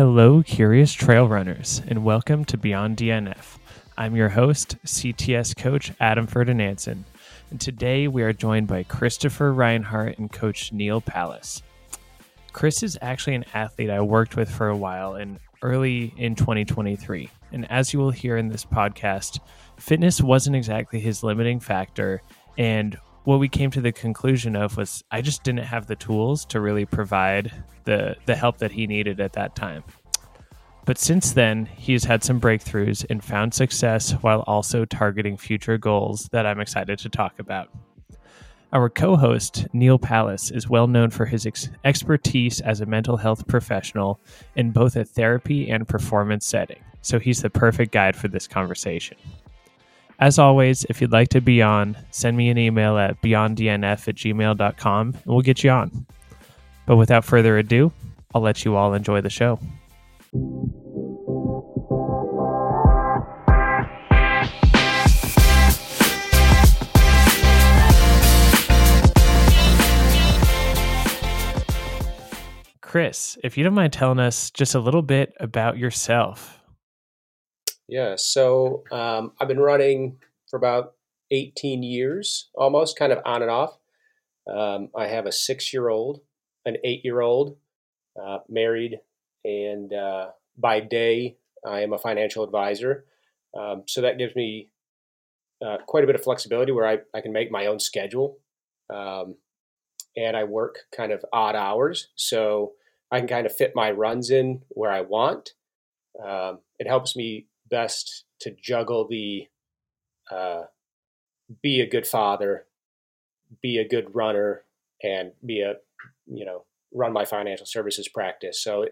Hello, curious trail runners, and welcome to Beyond DNF. I'm your host, CTS coach Adam Ferdinandson, and today we are joined by Kristopher Reinhardt and coach Neal Palles. Kris is actually an athlete I worked with for a while and early in 2023. And as you will hear in this podcast, fitness wasn't exactly his limiting factor. And what we came to the conclusion of was I just didn't have the tools to really provide the, the help that he needed at that time. But since then, he's had some breakthroughs and found success while also targeting future goals that I'm excited to talk about. Our co host, Neal Palles, is well known for his ex- expertise as a mental health professional in both a therapy and performance setting, so he's the perfect guide for this conversation. As always, if you'd like to be on, send me an email at beyonddnf at gmail.com and we'll get you on. But without further ado, I'll let you all enjoy the show. Kris, if you don't mind telling us just a little bit about yourself. Yeah, so um, I've been running for about 18 years, almost kind of on and off. Um, I have a six year old, an eight year old, uh, married, and uh, by day, I am a financial advisor. Um, so that gives me uh, quite a bit of flexibility where I, I can make my own schedule. Um, and I work kind of odd hours. So I can kind of fit my runs in where I want. Um, it helps me best to juggle the uh, be a good father, be a good runner, and be a you know run my financial services practice. So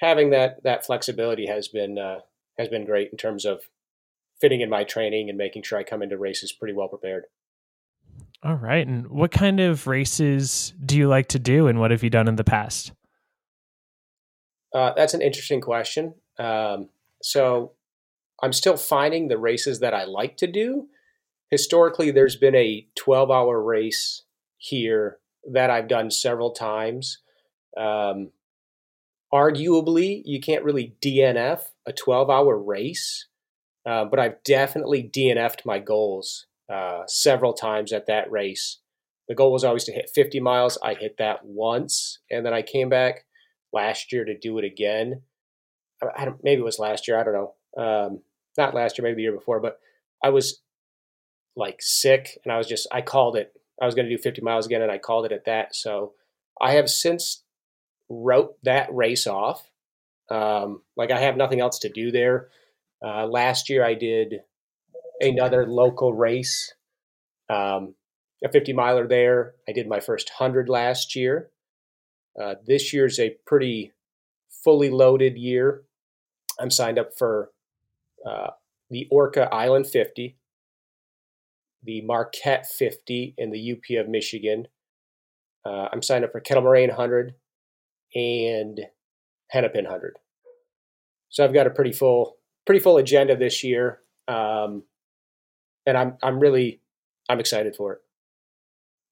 having that that flexibility has been uh, has been great in terms of fitting in my training and making sure I come into races pretty well prepared. All right. And what kind of races do you like to do and what have you done in the past? Uh, that's an interesting question. Um, so I'm still finding the races that I like to do. Historically, there's been a 12 hour race here that I've done several times. Um, arguably, you can't really DNF a 12 hour race, uh, but I've definitely DNF'd my goals uh, several times at that race. The goal was always to hit 50 miles. I hit that once, and then I came back last year to do it again. I, I maybe it was last year. I don't know. Um, not last year, maybe the year before. But I was like sick, and I was just I called it. I was going to do 50 miles again, and I called it at that. So I have since wrote that race off. Um, like I have nothing else to do there. Uh, last year I did another local race, um, a 50 miler there. I did my first 100 last year. Uh, this year's a pretty fully loaded year. I'm signed up for uh, the Orcas Island 50, the Marquette 50 in the UP of Michigan. Uh, I'm signed up for Kettle Moraine 100 and Hennepin 100. So I've got a pretty full, pretty full agenda this year, um, and I'm I'm really I'm excited for it.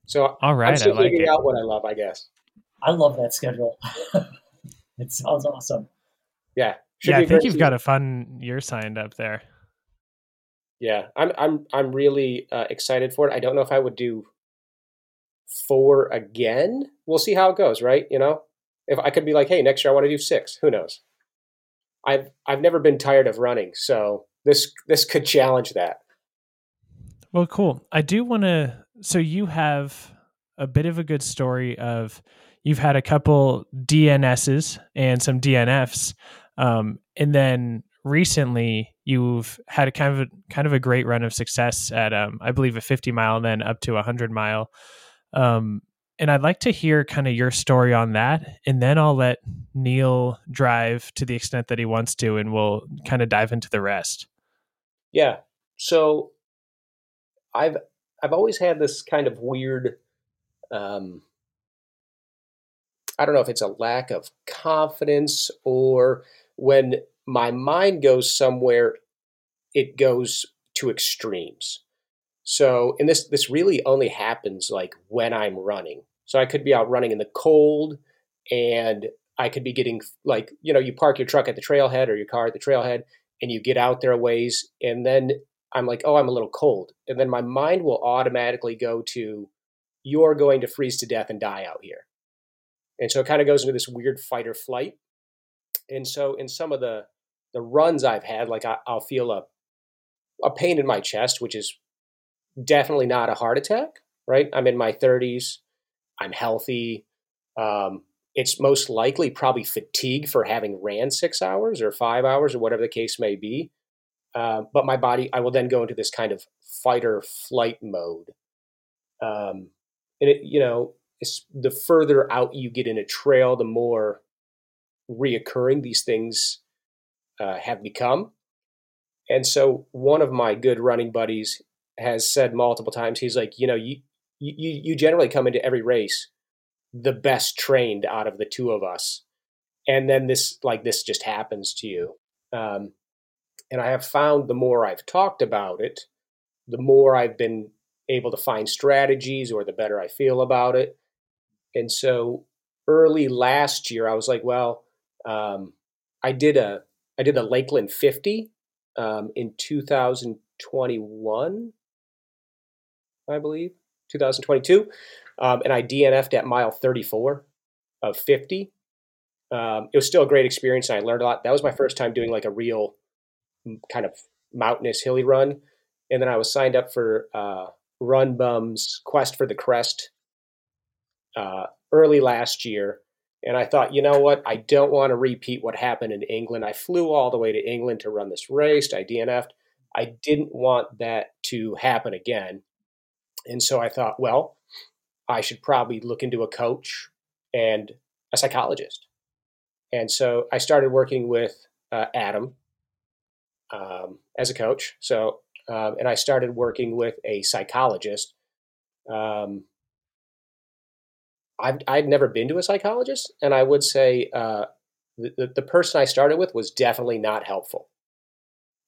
So all right, I'm still I like figuring it. out what I love, I guess. I love that schedule. it sounds awesome. Yeah, should yeah, I think you've got a fun year signed up there. Yeah, I'm I'm I'm really uh, excited for it. I don't know if I would do four again. We'll see how it goes, right? You know, if I could be like, hey, next year I want to do six. Who knows? I've I've never been tired of running, so this this could challenge that. Well, cool. I do want to. So you have a bit of a good story of you've had a couple DNSs and some DNFs, um, and then recently you've had a kind of a kind of a great run of success at um, I believe a 50 mile and then up to a 100 mile. Um, and I'd like to hear kind of your story on that, and then I'll let Neal drive to the extent that he wants to, and we'll kind of dive into the rest. Yeah. So I've I've always had this kind of weird um I don't know if it's a lack of confidence or when my mind goes somewhere it goes to extremes. So, and this this really only happens like when I'm running. So I could be out running in the cold and I could be getting like, you know, you park your truck at the trailhead or your car at the trailhead and you get out there a ways and then I'm like, oh, I'm a little cold. And then my mind will automatically go to, you're going to freeze to death and die out here. And so it kind of goes into this weird fight or flight. And so in some of the the runs I've had, like I, will feel a a pain in my chest, which is definitely not a heart attack. Right? I'm in my 30s. I'm healthy. Um, it's most likely probably fatigue for having ran six hours or five hours or whatever the case may be. Uh, but my body, I will then go into this kind of fight or flight mode. Um, and it, you know, the further out you get in a trail, the more reoccurring these things uh, have become. And so, one of my good running buddies has said multiple times, he's like, you know, you you you generally come into every race the best trained out of the two of us, and then this like this just happens to you. Um, and I have found the more I've talked about it, the more I've been able to find strategies, or the better I feel about it. And so early last year, I was like, well, um, I did a I did a Lakeland 50 um, in 2021, I believe, 2022, um, and I DNF'd at mile 34 of 50. Um, it was still a great experience, and I learned a lot. That was my first time doing like a real kind of mountainous hilly run, and then I was signed up for uh, Run Bum's Quest for the Crest uh, early last year. And I thought, you know what? I don't want to repeat what happened in England. I flew all the way to England to run this race. I DNF'd. I didn't want that to happen again. And so I thought, well, I should probably look into a coach and a psychologist. And so I started working with uh, Adam um, as a coach. So, um, and I started working with a psychologist. Um, I've I'd never been to a psychologist, and I would say uh, the the person I started with was definitely not helpful.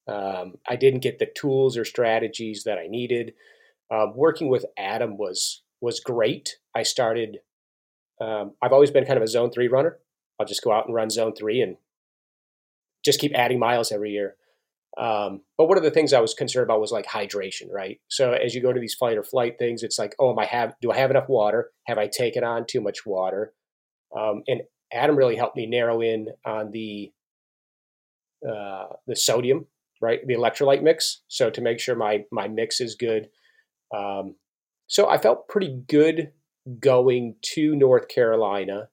Um, I didn't get the tools or strategies that I needed. Um, working with Adam was was great. I started. Um, I've always been kind of a zone three runner. I'll just go out and run zone three and just keep adding miles every year. Um, but one of the things I was concerned about was like hydration, right? So as you go to these fight or flight things, it's like, oh, am I have do I have enough water? Have I taken on too much water? Um, and Adam really helped me narrow in on the uh, the sodium, right? The electrolyte mix. So to make sure my my mix is good. Um, so I felt pretty good going to North Carolina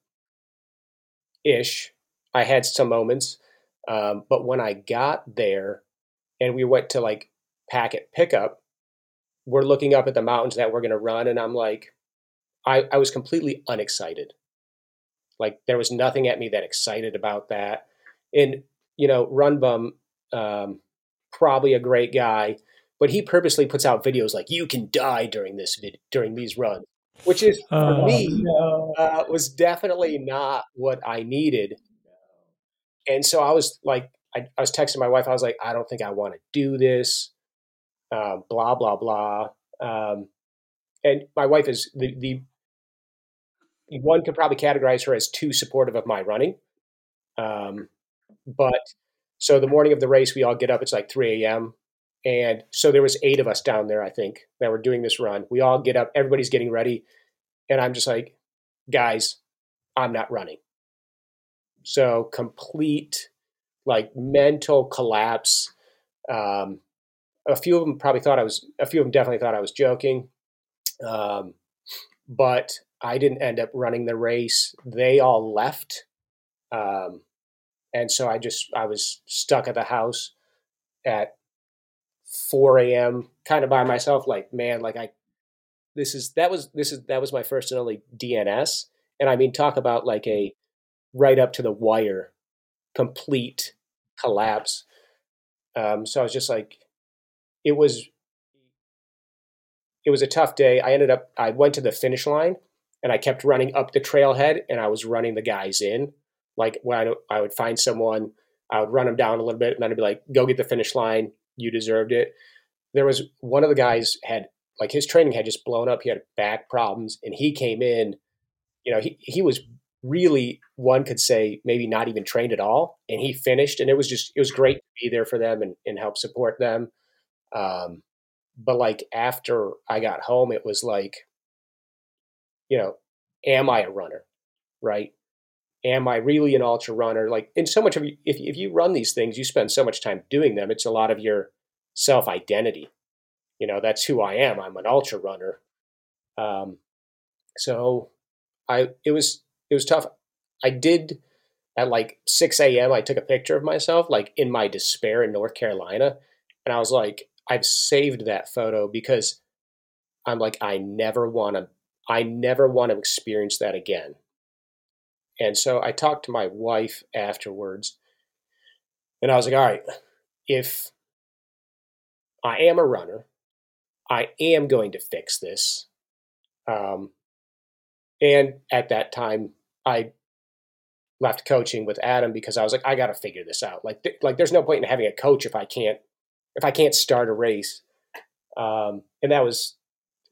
ish. I had some moments. Um, but when I got there, and we went to like packet pickup, we're looking up at the mountains that we're going to run. And I'm like, I, I was completely unexcited. Like there was nothing at me that excited about that. And, you know, Run Bum, um, probably a great guy, but he purposely puts out videos like you can die during this vid- during these runs, which is for oh, me no. uh, was definitely not what I needed. And so I was like, I, I was texting my wife. I was like, I don't think I want to do this. Uh, blah blah blah. Um, and my wife is the the one could probably categorize her as too supportive of my running. Um, but so the morning of the race, we all get up. It's like 3 a.m. And so there was eight of us down there, I think, that were doing this run. We all get up. Everybody's getting ready, and I'm just like, guys, I'm not running. So complete like mental collapse. Um, a few of them probably thought I was. A few of them definitely thought I was joking. Um, but I didn't end up running the race. They all left, um, and so I just I was stuck at the house at 4 a.m. kind of by myself. Like man, like I this is that was this is that was my first and only DNS, and I mean talk about like a right up to the wire, complete collapse. Um, so I was just like, it was, it was a tough day. I ended up, I went to the finish line and I kept running up the trailhead and I was running the guys in. Like when I, I would find someone, I would run them down a little bit and then I'd be like, go get the finish line. You deserved it. There was one of the guys had like his training had just blown up. He had back problems and he came in, you know, he, he was really one could say maybe not even trained at all and he finished and it was just it was great to be there for them and, and help support them. Um, but like after i got home it was like you know am i a runner right? Am i really an ultra runner? Like in so much of you if, if you run these things you spend so much time doing them it's a lot of your self identity you know that's who i am i'm an ultra runner. Um, so i it was it was tough. I did at like 6 a.m. I took a picture of myself, like in my despair in North Carolina, and I was like, I've saved that photo because I'm like, I never want to, I never want to experience that again. And so I talked to my wife afterwards, and I was like, all right, if I am a runner, I am going to fix this. Um, and at that time, I left coaching with Adam because I was like, I got to figure this out. Like, th- like there's no point in having a coach if I can't, if I can't start a race. Um, and that was,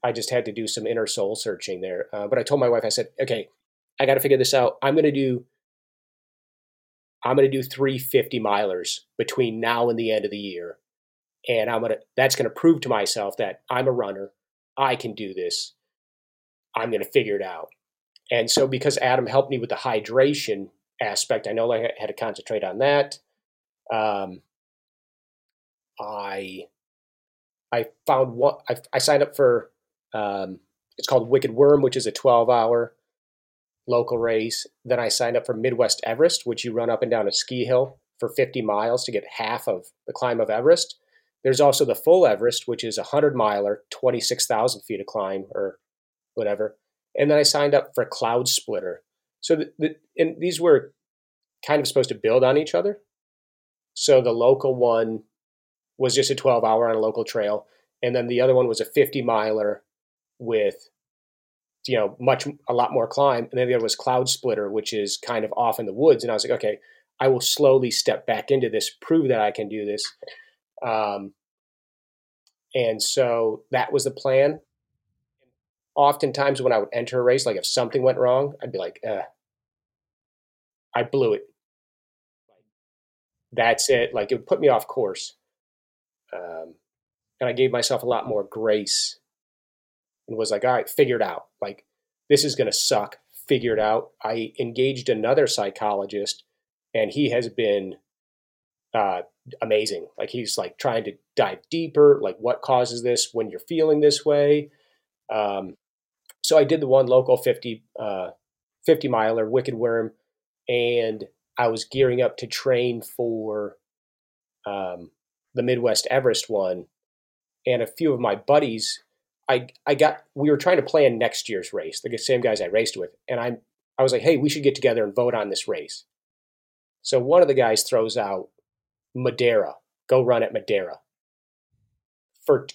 I just had to do some inner soul searching there. Uh, but I told my wife, I said, okay, I got to figure this out. I'm going to do, I'm going to do three 50 milers between now and the end of the year. And I'm going to, that's going to prove to myself that I'm a runner. I can do this. I'm going to figure it out. And so, because Adam helped me with the hydration aspect, I know I had to concentrate on that. Um, I I found one. I, I signed up for um, it's called Wicked Worm, which is a 12 hour local race. Then I signed up for Midwest Everest, which you run up and down a ski hill for 50 miles to get half of the climb of Everest. There's also the full Everest, which is a 100 miler, 26,000 feet of climb or whatever and then I signed up for Cloud Splitter. So the, the, and these were kind of supposed to build on each other. So the local one was just a 12 hour on a local trail, and then the other one was a 50 miler with you know much a lot more climb, and then the other was Cloud Splitter, which is kind of off in the woods. And I was like, okay, I will slowly step back into this, prove that I can do this. Um, and so that was the plan oftentimes when I would enter a race, like if something went wrong, I'd be like, I blew it. That's it. Like it would put me off course. Um, and I gave myself a lot more grace and was like, all right, figure it out. Like this is going to suck. Figure it out. I engaged another psychologist and he has been uh, amazing. Like he's like trying to dive deeper, like what causes this when you're feeling this way. Um, so I did the one local 50, uh, 50 miler, Wicked Worm, and I was gearing up to train for um, the Midwest Everest one. And a few of my buddies, I I got we were trying to plan next year's race, the same guys I raced with, and I'm I was like, hey, we should get together and vote on this race. So one of the guys throws out Madeira, go run at Madeira. for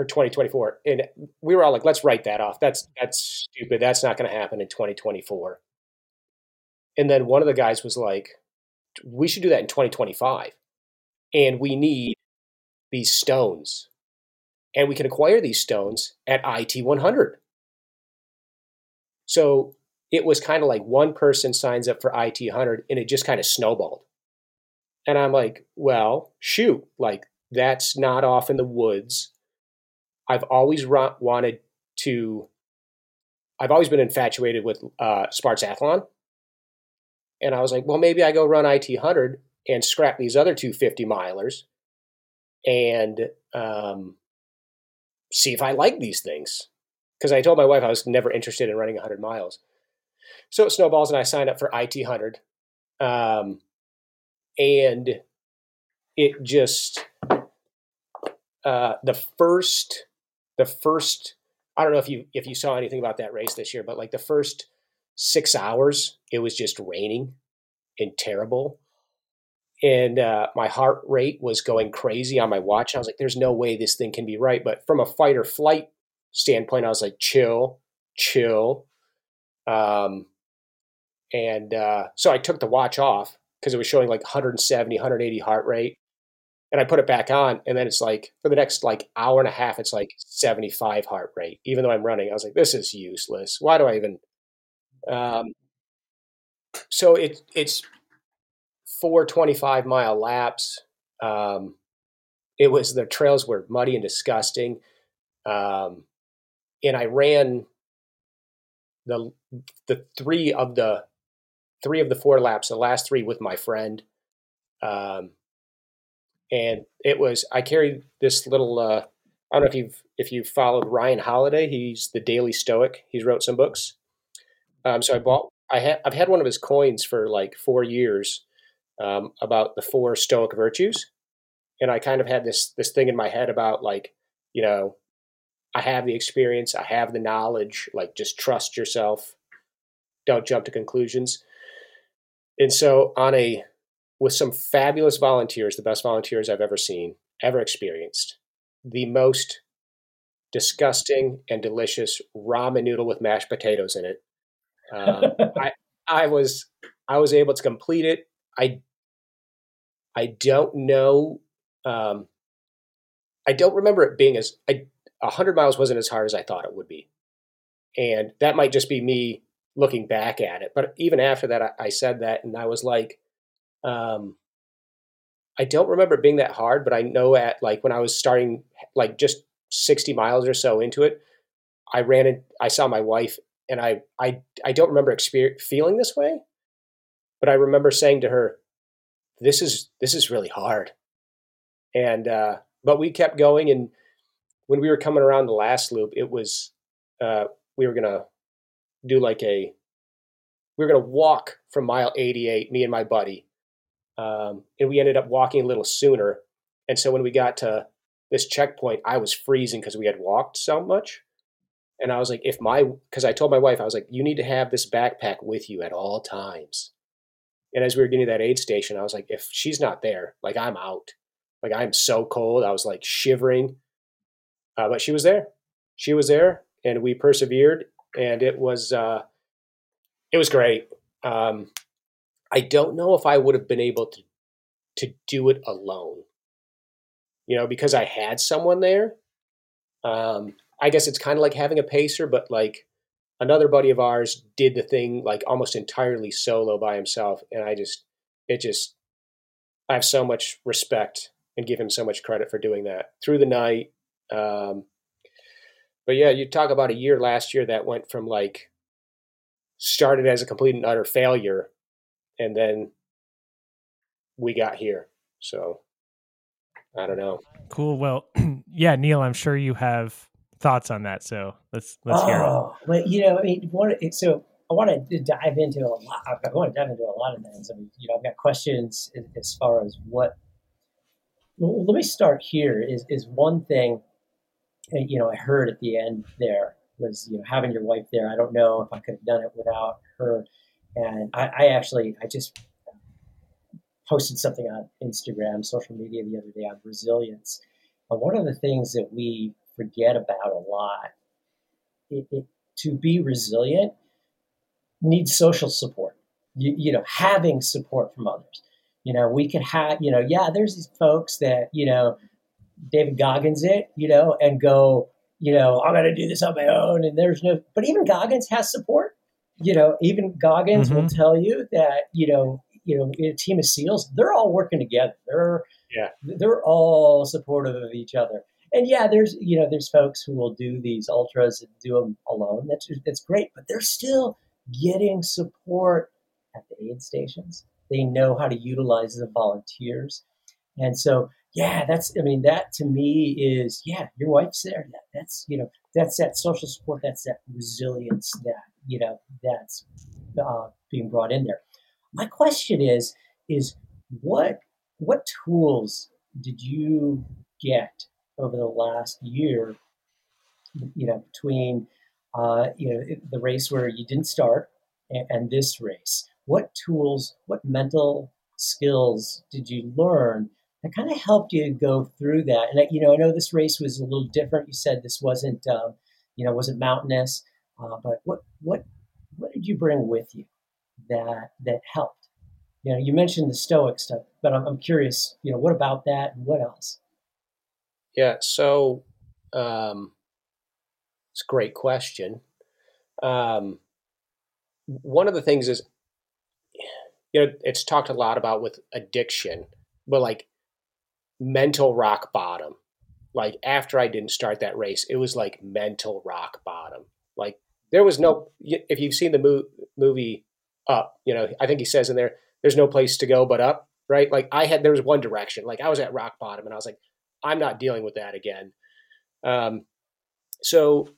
for 2024 and we were all like let's write that off. That's that's stupid. That's not going to happen in 2024 and then one of the guys was like we should do that in 2025 and we need these stones. And we can acquire these stones at IT 100 so it was kind of like one person signs up for IT 100 and it just kind of snowballed. And I'm like well shoot. Like that's not off in the woods I've always run, wanted to. I've always been infatuated with uh, Spartathlon, and I was like, well, maybe I go run IT hundred and scrap these other two 50 milers, and um, see if I like these things. Because I told my wife I was never interested in running 100 miles. So it snowballs, and I signed up for IT 100. Um, and it just, uh, the first the first I don't know if you if you saw anything about that race this year, but like the first six hours, it was just raining and terrible. And uh, my heart rate was going crazy on my watch. I was like, there's no way this thing can be right. But from a fight or flight standpoint, I was like, chill, chill. Um, and uh, so I took the watch off because it was showing like 170, 180 heart rate and I put it back on, and then it's like for the next like hour and a half, it's like 75 heart rate, even though I'm running. I was like, this is useless. Why do I even? Um, so it, it's four 25 mile laps. Um, it was the trails were muddy and disgusting. Um, and I ran the the three of the three of the four laps, the last three with my friend. Um, and it was I carried this little. Uh, I don't know if you've if you've followed Ryan Holiday. He's the Daily Stoic. He's wrote some books. Um, so I bought. I had I've had one of his coins for like four years um, about the four Stoic virtues, and I kind of had this this thing in my head about like you know I have the experience, I have the knowledge. Like just trust yourself. Don't jump to conclusions. And so on a with some fabulous volunteers, the best volunteers I've ever seen, ever experienced. The most disgusting and delicious ramen noodle with mashed potatoes in it. Um, I I was I was able to complete it. I I don't know. Um, I don't remember it being as I, 100 miles wasn't as hard as I thought it would be, and that might just be me looking back at it. But even after that, I, I said that, and I was like, um, I don't remember it being that hard, but I know at like when I was starting, like just 60 miles or so into it, I ran and I saw my wife and I, I, I don't remember feeling this way, but I remember saying to her, this is, this is really hard. And, uh, but we kept going. And when we were coming around the last loop, it was, uh, we were going to do like a, we were to walk from mile 88, me and my buddy, um, and we ended up walking a little sooner. And so when we got to this checkpoint, I was freezing because we had walked so much. And I was like, if my, because I told my wife, I was like, you need to have this backpack with you at all times. And as we were getting to that aid station, I was like, if she's not there, like I'm out. Like I'm so cold. I was like shivering. Uh, but she was there. She was there and we persevered and it was, uh, it was great. Um, I don't know if I would have been able to to do it alone. You know, because I had someone there. Um, I guess it's kind of like having a pacer, but like another buddy of ours did the thing like almost entirely solo by himself, and I just it just I have so much respect and give him so much credit for doing that through the night. Um, but yeah, you talk about a year last year that went from like started as a complete and utter failure and then we got here. So I don't know. Cool. Well, yeah, Neal, I'm sure you have thoughts on that. So let's let's oh, hear it. Oh, well, you know, I mean, one, so I want to dive into a lot. I want to dive into a lot of things. I mean, you know, I've got questions as far as what. Well, let me start here. Is is one thing, uh, you know, I heard at the end there was you know having your wife there. I don't know if I could have done it without her and I, I actually, I just posted something on Instagram, social media the other day on resilience. One of the things that we forget about a lot, it, it, to be resilient, needs social support. You, you know, having support from others. You know, we could have, you know, yeah, there's these folks that, you know, David Goggins it, you know, and go, you know, I'm going to do this on my own. And there's no, but even Goggins has support you know, even Goggins mm-hmm. will tell you that, you know, you know, a team of SEALs, they're all working together. They're yeah, they're all supportive of each other. And yeah, there's you know, there's folks who will do these ultras and do them alone. That's that's great, but they're still getting support at the aid stations. They know how to utilize the volunteers, and so yeah, that's I mean that to me is yeah, your wife's there. That, that's you know that's that social support. That's that resilience that you know that's uh, being brought in there. My question is is what what tools did you get over the last year? You know, between uh, you know the race where you didn't start and, and this race, what tools, what mental skills did you learn that kind of helped you go through that? And you know, I know this race was a little different. You said this wasn't, um, you know, wasn't mountainous. Uh, but what what what did you bring with you that that helped? You know, you mentioned the Stoic stuff, but I'm, I'm curious. You know, what about that, and what else? Yeah, so um, it's a great question. Um, one of the things is you know, it's talked a lot about with addiction, but like mental rock bottom. Like after I didn't start that race, it was like mental rock bottom. Like there was no, if you've seen the mo- movie Up, you know, I think he says in there, there's no place to go but up, right? Like I had, there was one direction. Like I was at rock bottom and I was like, I'm not dealing with that again. Um, so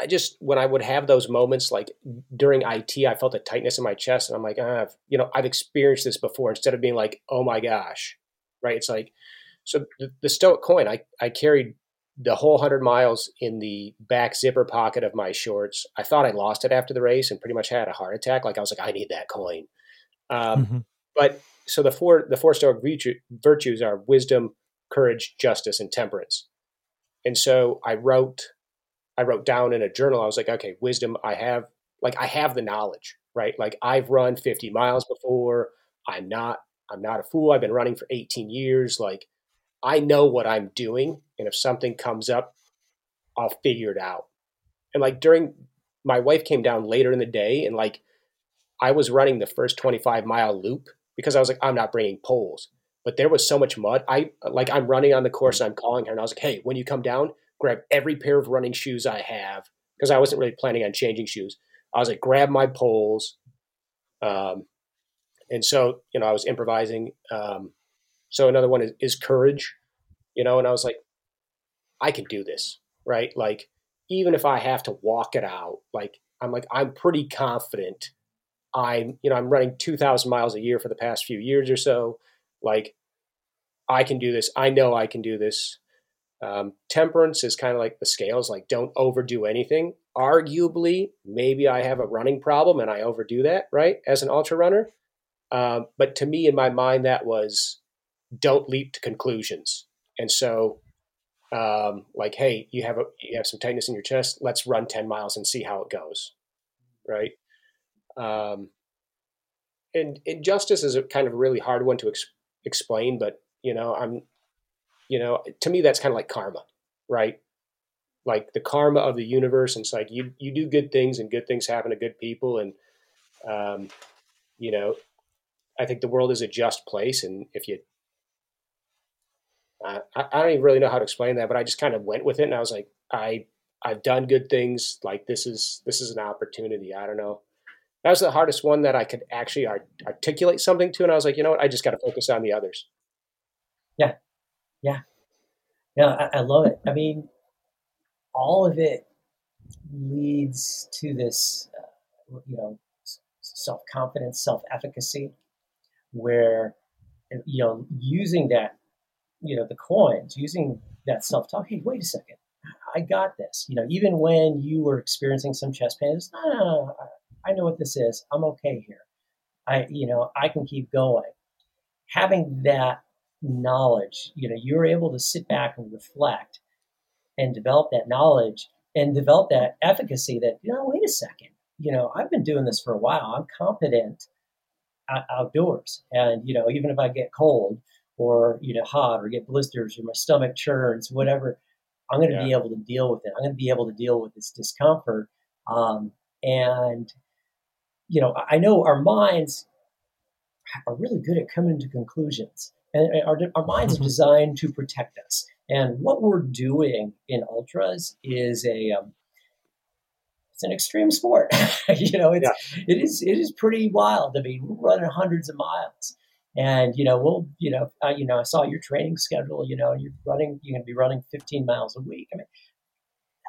I just when I would have those moments like during IT, I felt a tightness in my chest, and I'm like, ah, I've, you know, I've experienced this before. Instead of being like, oh my gosh, right? It's like so the, the Stoic coin. I I carried the whole hundred miles in the back zipper pocket of my shorts. I thought I lost it after the race, and pretty much had a heart attack. Like I was like, I need that coin. Um, mm-hmm. But so the four the four Stoic virtues are wisdom, courage, justice, and temperance. And so I wrote I wrote down in a journal, I was like, okay, wisdom, I have, like, I have the knowledge, right? Like, I've run 50 miles before. I'm not, I'm not a fool. I've been running for 18 years. Like, I know what I'm doing. And if something comes up, I'll figure it out. And like, during, my wife came down later in the day and like, I was running the first 25 mile loop because I was like, I'm not bringing poles. But there was so much mud. I like I'm running on the course. I'm calling her, and I was like, "Hey, when you come down, grab every pair of running shoes I have because I wasn't really planning on changing shoes. I was like, grab my poles. Um, and so, you know, I was improvising. Um, so another one is, is courage, you know, and I was like, I can do this, right? Like, even if I have to walk it out, like, I'm like, I'm pretty confident. I'm, you know, I'm running 2,000 miles a year for the past few years or so. Like, I can do this. I know I can do this. Um, temperance is kind of like the scales, like don't overdo anything. Arguably, maybe I have a running problem and I overdo that, right, as an ultra runner. Um, but to me, in my mind, that was don't leap to conclusions. And so, um, like, hey, you have a you have some tightness in your chest. Let's run ten miles and see how it goes, right? Um, and, and justice is a kind of a really hard one to ex- explain, but you know, I'm you know, to me, that's kind of like karma, right? Like the karma of the universe. And it's like you, you do good things and good things happen to good people. And, um, you know, I think the world is a just place. And if you, uh, I, I don't even really know how to explain that, but I just kind of went with it. And I was like, I, I've done good things. Like this is, this is an opportunity. I don't know. That was the hardest one that I could actually art- articulate something to. And I was like, you know what? I just got to focus on the others. Yeah. Yeah. Yeah, I, I love it. I mean, all of it leads to this, uh, you know, self confidence, self efficacy, where, you know, using that, you know, the coins, using that self talk, hey, wait a second, I got this. You know, even when you were experiencing some chest pains, no, no, no, I know what this is. I'm okay here. I, you know, I can keep going. Having that knowledge. You know, you're able to sit back and reflect and develop that knowledge and develop that efficacy that, you know, wait a second, you know, I've been doing this for a while. I'm competent outdoors. And, you know, even if I get cold or, you know, hot or get blisters or my stomach churns, whatever, I'm going to yeah. be able to deal with it. I'm going to be able to deal with this discomfort. Um, and, you know, I know our minds are really good at coming to conclusions and our, our minds are designed to protect us. And what we're doing in ultras is a um, it's an extreme sport. you know, it's yeah. it is it is pretty wild. I mean, we're running hundreds of miles, and you know, we'll you know, uh, you know, I saw your training schedule. You know, you're running, you're going to be running 15 miles a week. I mean,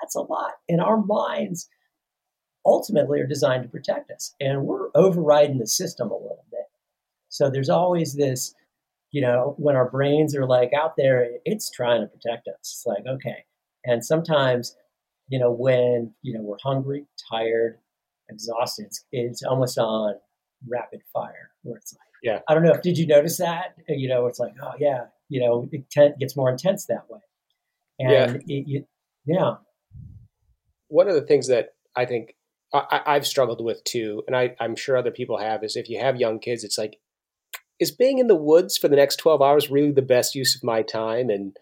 that's a lot. And our minds ultimately are designed to protect us, and we're overriding the system a little bit. So there's always this you know, when our brains are like out there, it's trying to protect us. It's like, okay. And sometimes, you know, when, you know, we're hungry, tired, exhausted, it's, it's almost on rapid fire where it's like, yeah. I don't know. If did you notice that? You know, it's like, oh, yeah, you know, it gets more intense that way. And yeah. It, it, yeah. One of the things that I think I, have struggled with too, and I, I'm sure other people have, is if you have young kids, it's like is being in the woods for the next 12 hours really the best use of my time and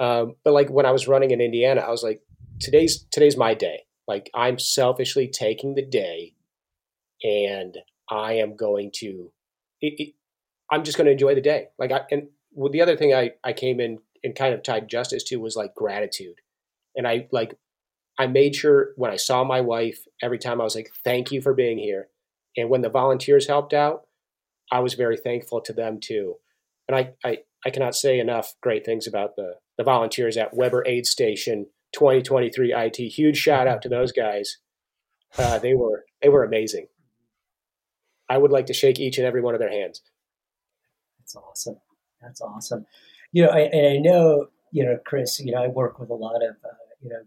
um, but like when i was running in indiana i was like today's today's my day like i'm selfishly taking the day and I am going to, it, it, I'm just going to enjoy the day. Like I, and well, the other thing I, I came in and kind of tied justice to was like gratitude. And I like, I made sure when I saw my wife every time I was like, thank you for being here. And when the volunteers helped out, I was very thankful to them too. And I, I, I cannot say enough great things about the, the volunteers at Weber Aid Station 2023 IT. Huge shout out to those guys. Uh, they were they were amazing. I would like to shake each and every one of their hands. That's awesome. That's awesome. You know, I, and I know, you know, Kris. You know, I work with a lot of, uh, you know,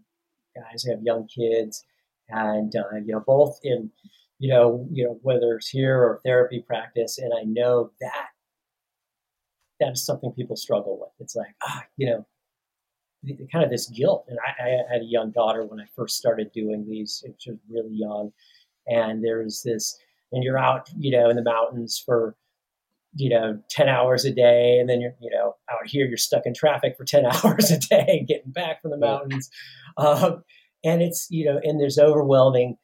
guys who have young kids, and uh, you know, both in, you know, you know, whether it's here or therapy practice, and I know that that is something people struggle with. It's like, ah, you know, kind of this guilt. And I, I, had a young daughter when I first started doing these. She was really young, and there's this, and you're out, you know, in the mountains for you know 10 hours a day and then you're you know out here you're stuck in traffic for 10 hours a day getting back from the mountains. Um, and it's you know and there's overwhelming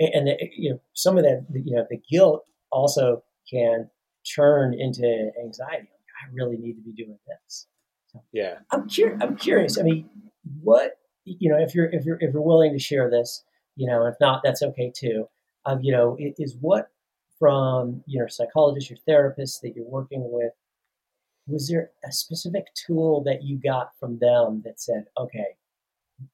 and the, you know some of that you know the guilt also can turn into anxiety. I really need to be doing this. So, yeah. I'm curious i'm curious i mean what you know if you're if you're if you're willing to share this you know if not that's okay too um, you know is what from your psychologist, your therapist that you're working with, was there a specific tool that you got from them that said, okay,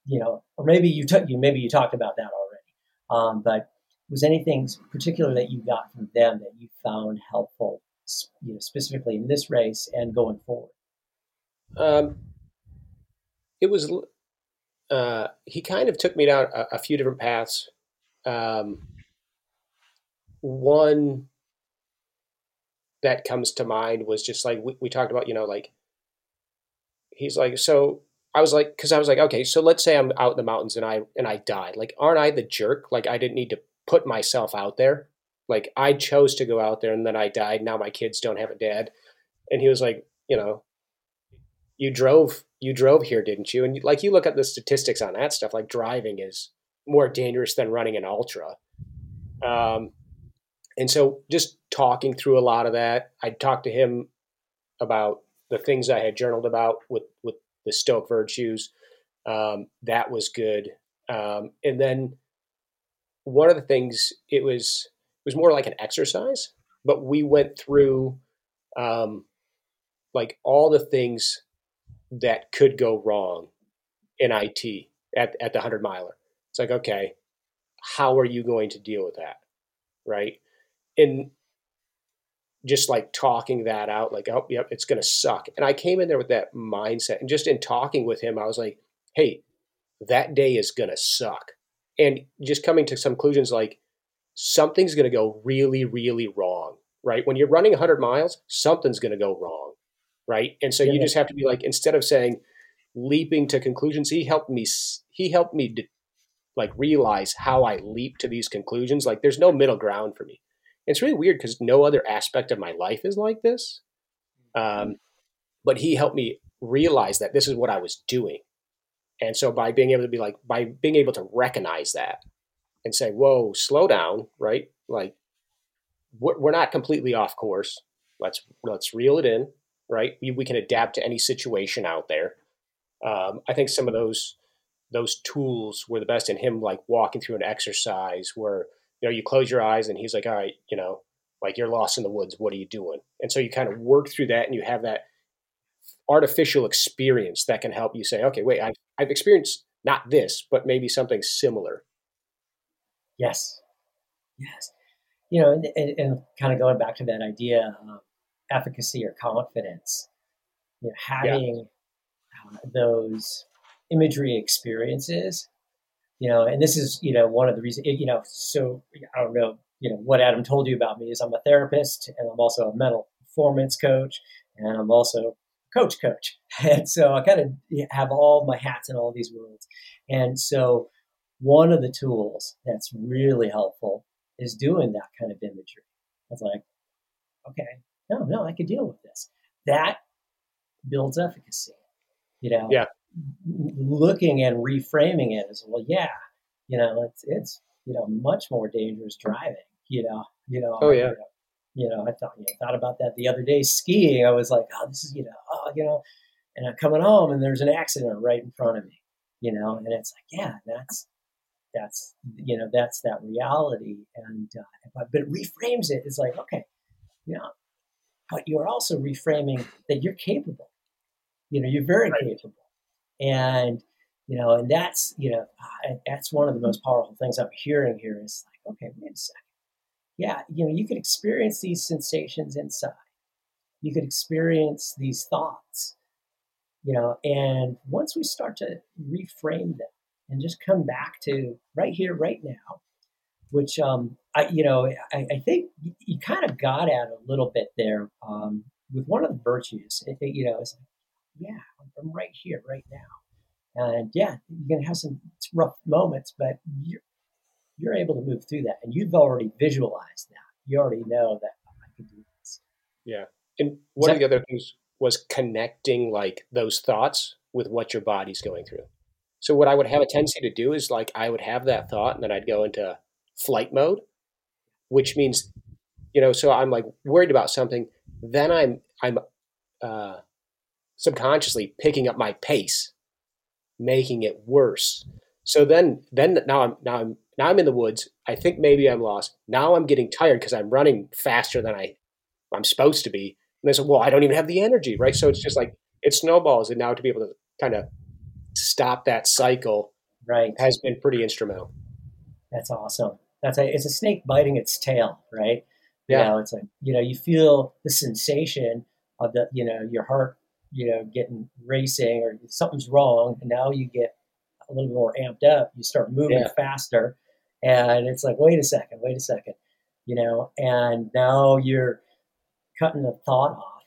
you know, or maybe you took you maybe you talked about that already, um, but was anything particular that you got from them that you found helpful, you know, specifically in this race and going forward? Um, it was uh, he kind of took me down a, a few different paths. Um, one that comes to mind was just like we, we talked about, you know, like he's like, so I was like, because I was like, okay, so let's say I'm out in the mountains and I and I died. Like, aren't I the jerk? Like, I didn't need to put myself out there. Like, I chose to go out there and then I died. Now my kids don't have a dad. And he was like, you know, you drove you drove here, didn't you? And like you look at the statistics on that stuff, like driving is more dangerous than running an ultra. Um, and so just talking through a lot of that, I talked to him about the things I had journaled about with with the Stoic virtues. Um, that was good. Um, and then one of the things it was it was more like an exercise, but we went through um, like all the things that could go wrong in IT at at the hundred miler. It's like okay, how are you going to deal with that, right? In just like talking that out, like, oh, yep, it's going to suck. And I came in there with that mindset. And just in talking with him, I was like, hey, that day is going to suck. And just coming to some conclusions like, something's going to go really, really wrong, right? When you're running 100 miles, something's going to go wrong, right? And so yeah. you just have to be like, instead of saying, leaping to conclusions, he helped me, he helped me to, like realize how I leap to these conclusions. Like, there's no middle ground for me it's really weird because no other aspect of my life is like this. Um, but he helped me realize that this is what I was doing. And so by being able to be like, by being able to recognize that and say, whoa, slow down, right? Like we're not completely off course. Let's, let's reel it in, right? We, we can adapt to any situation out there. Um, I think some of those, those tools were the best in him, like walking through an exercise where you know, you close your eyes and he's like, all right, you know, like you're lost in the woods. What are you doing? And so you kind of work through that and you have that artificial experience that can help you say, okay, wait, I've, I've experienced not this, but maybe something similar. Yes. Yes. You know, and, and, and kind of going back to that idea of efficacy or confidence, you know, having yeah. uh, those imagery experiences you know, and this is, you know, one of the reasons, you know, so I don't know, you know, what Adam told you about me is I'm a therapist and I'm also a mental performance coach and I'm also coach coach. And so I kind of have all my hats in all these worlds. And so one of the tools that's really helpful is doing that kind of imagery. It's like, okay, no, no, I could deal with this. That builds efficacy. You know, yeah looking and reframing it as well, yeah, you know, it's it's you know much more dangerous driving you know, you know. Oh yeah. You know, I thought, you know, thought about that the other day skiing. I was like, oh, this is, you know, oh, you know, and I'm coming home and there's an accident right in front of me, you know, and it's like, yeah, that's, that's, you know, that's that reality. And, uh, but it reframes it. It's like, okay, you know, but you're also reframing that you're capable. You know, you're very right. capable. And, you know, and that's, you know, that's one of the most powerful things I'm hearing here is like, okay, wait a second. Yeah, you know, you could experience these sensations inside. You could experience these thoughts, you know, and once we start to reframe them and just come back to right here, right now, which um, I, you know, I, I think you kind of got at a little bit there um, with one of the virtues. It, you know, it's like, yeah, I'm right here, right now, and yeah, you're gonna have some rough moments, but you're you're able to move through that, and you've already visualized that. You already know that oh, I can do this. Yeah, and one that, of the other things was connecting like those thoughts with what your body's going through. So what I would have a tendency to do is like I would have that thought, and then I'd go into flight mode, which means, you know, so I'm like worried about something. Then I'm I'm uh, subconsciously picking up my pace, making it worse. So then then now I'm now I'm now I'm in the woods. I think maybe I'm lost. Now I'm getting tired because I'm running faster than I I'm supposed to be. And they said, well, I don't even have the energy, right? So it's just like it snowballs, and now to be able to kind of stop that cycle, right, has been pretty instrumental. That's awesome. That's a it's a snake biting its tail, right? Yeah. You know, it's like you know you feel the sensation of the you know your heart you know getting racing or something's wrong, and now you get a little bit more amped up. You start moving yeah. faster, and it's like wait a second, wait a second, you know, and now you're cutting the thought off,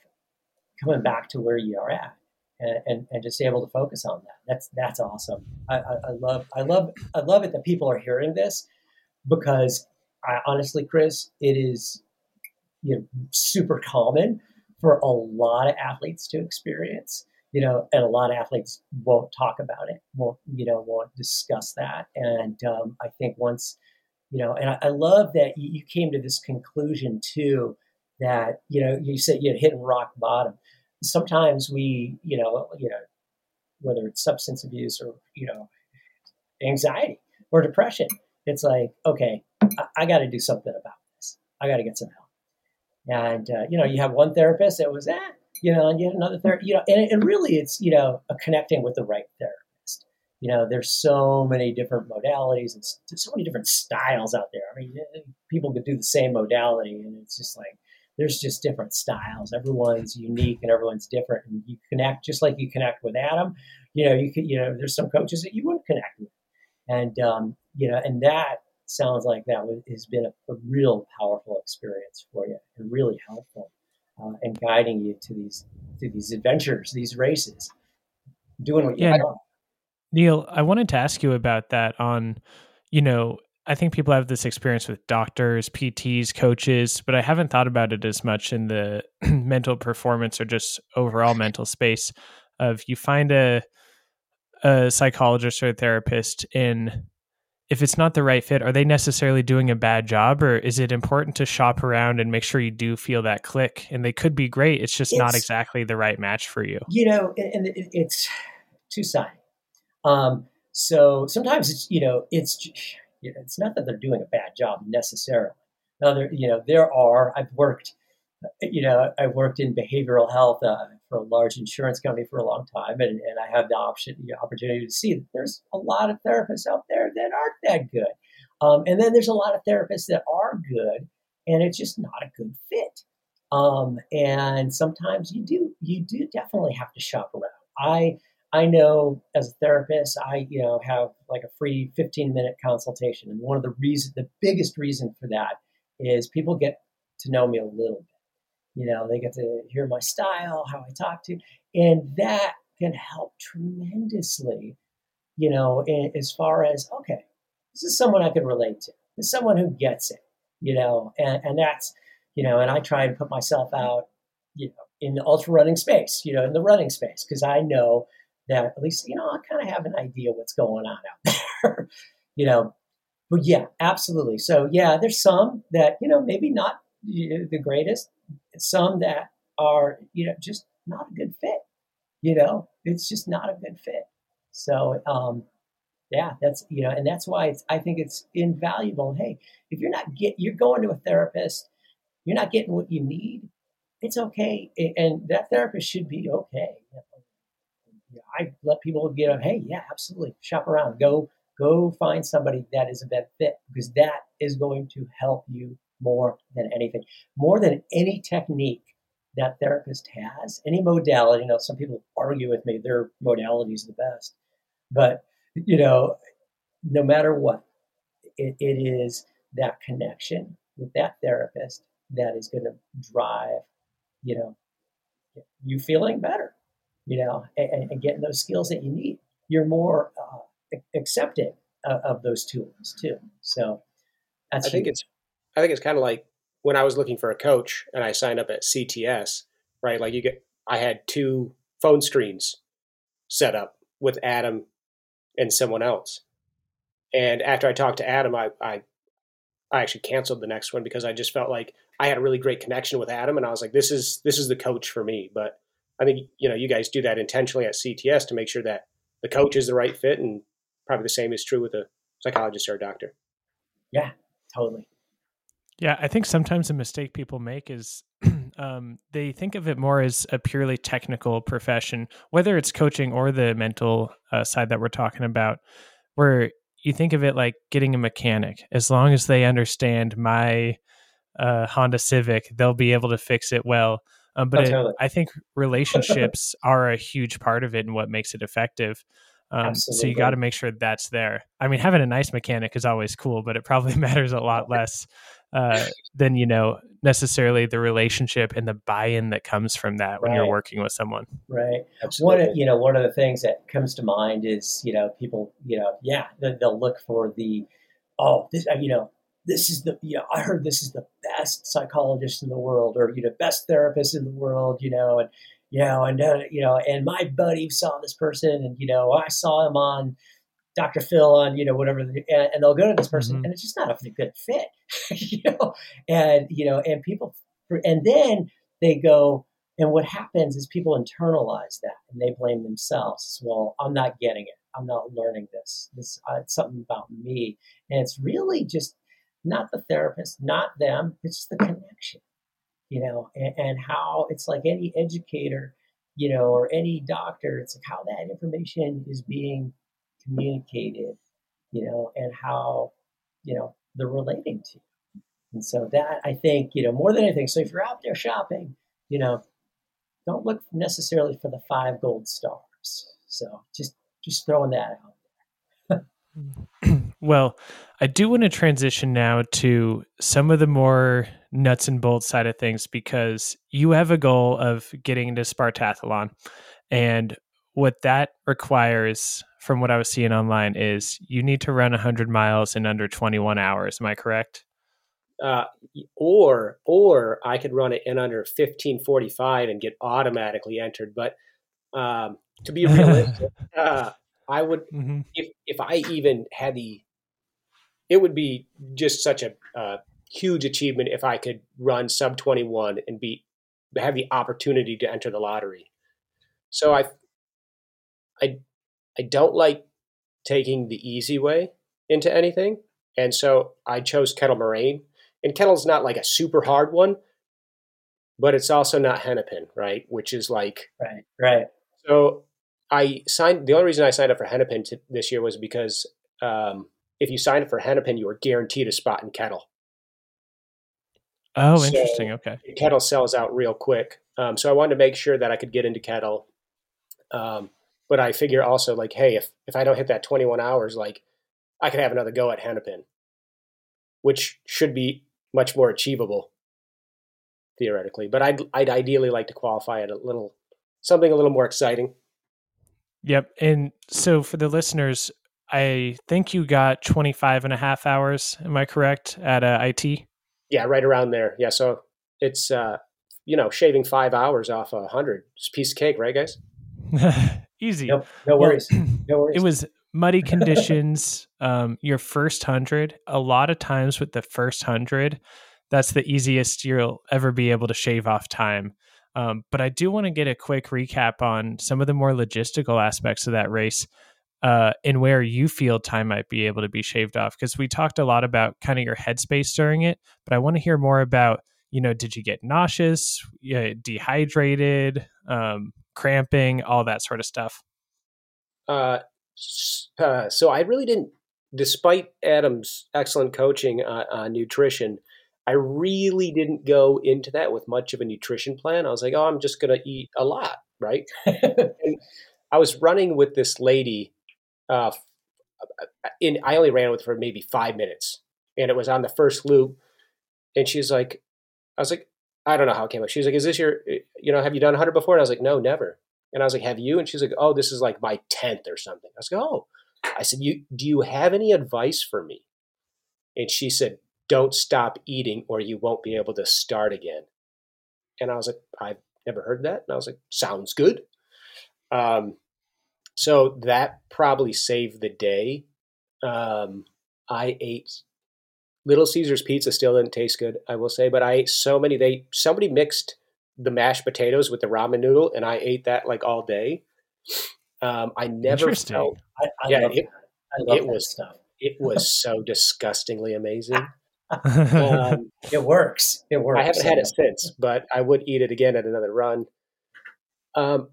coming back to where you are at. And, and, and, just able to focus on that. That's that's awesome. I, I, I, love I love I love it that people are hearing this because I honestly, Kris, it is you know super common for a lot of athletes to experience. You know, and a lot of athletes won't talk about it, won't you know, won't discuss that. And um, I think once, you know, and I, I love that you, you came to this conclusion too that you know you said you hit rock bottom. Sometimes we, you know, you know, whether it's substance abuse or you know, anxiety or depression, it's like, okay, I, I got to do something about this. I got to get some help. And, uh, you know, you have one therapist that was, eh, you know, and you have another therapist, you know, and, and really it's, you know, connecting with the right therapist. You know, there's so many different modalities and so many different styles out there. I mean, eh, people could do the same modality and it's just like, there's just different styles. Everyone's unique and everyone's different. And you connect just like you connect with Adam. You know, you could, you know, there's some coaches that you wouldn't connect with. And, um, you know, and that sounds like that has been a, a real powerful experience for you and really helpful uh, in guiding you to these to these adventures, these races, doing what you want. Neal, I wanted to ask you about that. On, you know, I think people have this experience with doctors, PTs, coaches, but I haven't thought about it as much in the mental performance or just overall mental space. Of you find a a psychologist or a therapist in if it's not the right fit, are they necessarily doing a bad job or is it important to shop around and make sure you do feel that click? And they could be great. It's just it's, not exactly the right match for you. You know, and it's two sided. Um, so sometimes it's, you know, it's, it's not that they're doing a bad job necessarily. Now there, you know, there are, I've worked, you know, I worked in behavioral health uh, for a large insurance company for a long time, and, and I have the option, the opportunity to see that there's a lot of therapists out there that aren't that good, um, and then there's a lot of therapists that are good, and it's just not a good fit. Um, and sometimes you do, you do definitely have to shop around. I I know as a therapist, I you know have like a free 15 minute consultation, and one of the reasons, the biggest reason for that is people get to know me a little bit you know, they get to hear my style, how I talk to, and that can help tremendously, you know, as far as, okay, this is someone I can relate to. This is someone who gets it, you know, and, and that's, you know, and I try and put myself out, you know, in the ultra running space, you know, in the running space, because I know that at least, you know, I kind of have an idea what's going on out there, you know. but yeah, absolutely. So yeah, there's some that you know maybe not the greatest, some that are you know just not a good fit. You know, it's just not a good fit. So um, yeah, that's you know, and that's why it's I think it's invaluable. Hey, if you're not get you're going to a therapist, you're not getting what you need. It's okay, and that therapist should be okay. I let people get, hey, yeah, absolutely, shop around, go go find somebody that is a better fit because that is going to help you more than anything, more than any technique that therapist has, any modality. You know, some people argue with me their modality is the best, but you know, no matter what, it, it is that connection with that therapist that is going to drive, you know, you feeling better, you know, and, and getting those skills that you need. You're more uh, accepting of, of, those tools too. So that's I think it's I think it's kind of like when I was looking for a coach and I signed up at CTS, right? Like you get, I had two phone screens set up with Adam and someone else. And after I talked to Adam, I, I, I actually canceled the next one because I just felt like I had a really great connection with Adam, and I was like, this is this is the coach for me. But I think you know you guys do that intentionally at CTS to make sure that the coach is the right fit, and probably the same is true with a psychologist or a doctor. Yeah, totally. Yeah, I think sometimes a mistake people make is um, they think of it more as a purely technical profession, whether it's coaching or the mental uh, side that we're talking about, where you think of it like getting a mechanic. As long as they understand my uh, Honda Civic, they'll be able to fix it well. Um, but it, I think relationships are a huge part of it and what makes it effective. Um, so you got to make sure that's there. I mean, having a nice mechanic is always cool, but it probably matters a lot less uh, than you know necessarily the relationship and the buy-in that comes from that when right. you're working with someone. Right. Absolutely. One, of, you know, one of the things that comes to mind is you know people, you know, yeah, they'll look for the oh, this, uh, you know, this is the you know I heard this is the best psychologist in the world or you know best therapist in the world, you know, and you know, and uh, you know, and my buddy saw this person, and you know, I saw him on Dr. Phil on, you know, whatever, and, and they'll go to this person, mm-hmm. and it's just not a good fit, you know, and you know, and people, and then they go, and what happens is people internalize that, and they blame themselves. Well, I'm not getting it. I'm not learning this. This uh, it's something about me, and it's really just not the therapist, not them. It's the connection you know, and, and how it's like any educator, you know, or any doctor, it's like how that information is being communicated, you know, and how, you know, they're relating to you. And so that I think, you know, more than anything, so if you're out there shopping, you know, don't look necessarily for the five gold stars. So just just throwing that out there. well, I do want to transition now to some of the more nuts and bolts side of things because you have a goal of getting into Spartathlon. And what that requires, from what I was seeing online, is you need to run 100 miles in under 21 hours. Am I correct? Uh, or or I could run it in under 1545 and get automatically entered. But um, to be realistic, uh, I would mm-hmm. if if I even had the, it would be just such a uh, huge achievement if I could run sub 21 and be have the opportunity to enter the lottery. So I I I don't like taking the easy way into anything. And so I chose Kettle Moraine. And Kettle's not like a super hard one, but it's also not Hennepin, right? Which is like Right, right. So I signed the only reason I signed up for Hennepin to, this year was because um, if you signed up for Hennepin, you were guaranteed a spot in Kettle. Oh, so interesting. Okay. Kettle sells out real quick. Um, so I wanted to make sure that I could get into Kettle. Um, but I figure also like, hey, if, if I don't hit that 21 hours, like I could have another go at Hennepin, which should be much more achievable theoretically. But I'd, I'd ideally like to qualify at a little, something a little more exciting. Yep. And so for the listeners, I think you got 25 and a half hours. Am I correct at uh, IT? Yeah, right around there. Yeah, so it's uh, you know shaving five hours off a hundred. It's a piece of cake, right, guys? Easy. no worries. no worries. It was muddy conditions, um, your first hundred. A lot of times with the first hundred, that's the easiest you'll ever be able to shave off time. Um, but I do want to get a quick recap on some of the more logistical aspects of that race uh, and where you feel time might be able to be shaved off. Because we talked a lot about kind of your headspace during it, but I want to hear more about, you know, did you get nauseous, uh, dehydrated, um, cramping, all that sort of stuff? Uh, uh, so I really didn't, despite Adam's excellent coaching on, on nutrition, I really didn't go into that with much of a nutrition plan. I was like, oh, I'm just going to eat a lot, right? and I was running with this lady. Uh, in I only ran with her for maybe five minutes, and it was on the first loop. And she's like, I was like, I don't know how it came up. She's like, is this your, you know, have you done 100 before? And I was like, no, never. And I was like, have you? And she's like, oh, this is like my 10th or something. I was like, oh. I said, you do you have any advice for me? And she said, don't stop eating or you won't be able to start again. And I was like, I've never heard that. And I was like, sounds good. Um, so that probably saved the day. Um, I ate Little Caesars pizza still didn't taste good, I will say, but I ate so many. They somebody mixed the mashed potatoes with the ramen noodle, and I ate that like all day. Um, I never felt. I, I yeah, it, it was stuff. It was so disgustingly amazing. Um, it works. It works. I haven't had it since, but I would eat it again at another run. Um,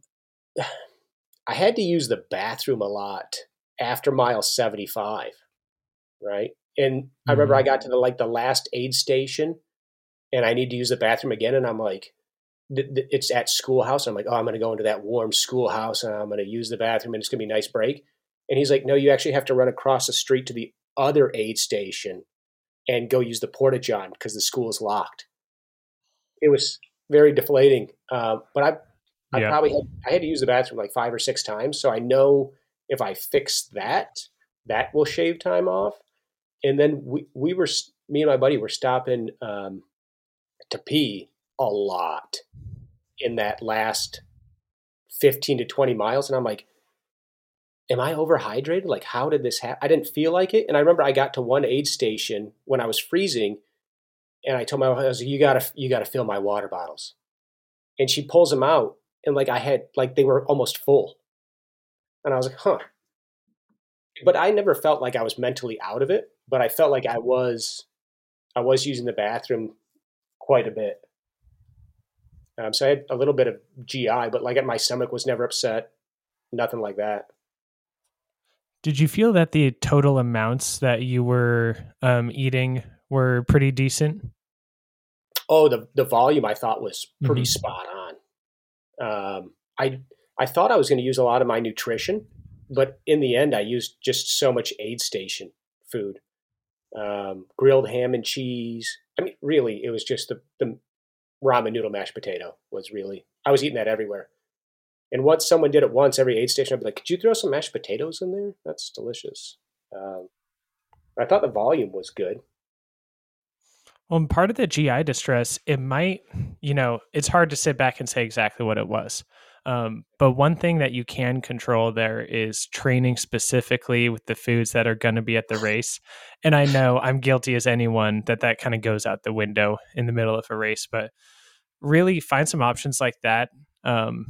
I had to use the bathroom a lot after mile 75, right? And I remember I mm-hmm. got to the like the last aid station and I need to use the bathroom again and I'm like it's at schoolhouse. I'm like, "Oh, I'm going to go into that warm schoolhouse and I'm going to use the bathroom and it's going to be a nice break." And he's like, "No, you actually have to run across the street to the other aid station and go use the porta john because the school is locked. It was very deflating. Uh, but I, I yeah. probably had, I had to use the bathroom like five or six times, so I know if I fix that, that will shave time off. And then we we were me and my buddy were stopping um, to pee a lot in that last fifteen to twenty miles, and I'm like, am I overhydrated? Like, how did this happen? I didn't feel like it. And I remember I got to one aid station when I was freezing, and I told my wife, I was like, you gotta, you gotta fill my water bottles. And she pulls them out, and like I had, like they were almost full. And I was like, huh. But I never felt like I was mentally out of it, but I felt like I was, I was using the bathroom quite a bit. Um, so I had a little bit of GI, but like my stomach was never upset, nothing like that. Did you feel that the total amounts that you were um, eating were pretty decent? Oh, the the volume I thought was pretty mm-hmm. spot on. Um, I I thought I was going to use a lot of my nutrition, but in the end, I used just so much aid station food, um, grilled ham and cheese. I mean, really, it was just the the ramen noodle mashed potato was really. I was eating that everywhere. And once someone did it once every aid station, I'd be like, could you throw some mashed potatoes in there? That's delicious. Um, I thought the volume was good. Well, part of the GI distress, it might, you know, it's hard to sit back and say exactly what it was. Um, but one thing that you can control there is training specifically with the foods that are going to be at the race. And I know I'm guilty as anyone that that kind of goes out the window in the middle of a race, but really find some options like that. Um,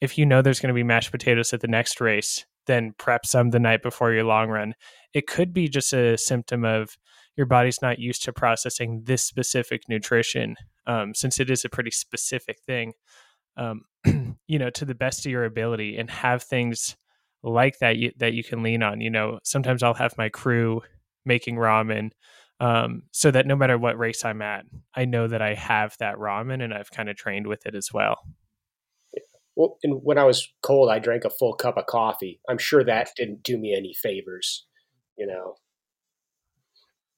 if you know there's going to be mashed potatoes at the next race, then prep some the night before your long run. It could be just a symptom of your body's not used to processing this specific nutrition, um, since it is a pretty specific thing. Um, you know, to the best of your ability, and have things like that you, that you can lean on. You know, sometimes I'll have my crew making ramen um, so that no matter what race I'm at, I know that I have that ramen and I've kind of trained with it as well well, and when I was cold, I drank a full cup of coffee. I'm sure that didn't do me any favors, you know.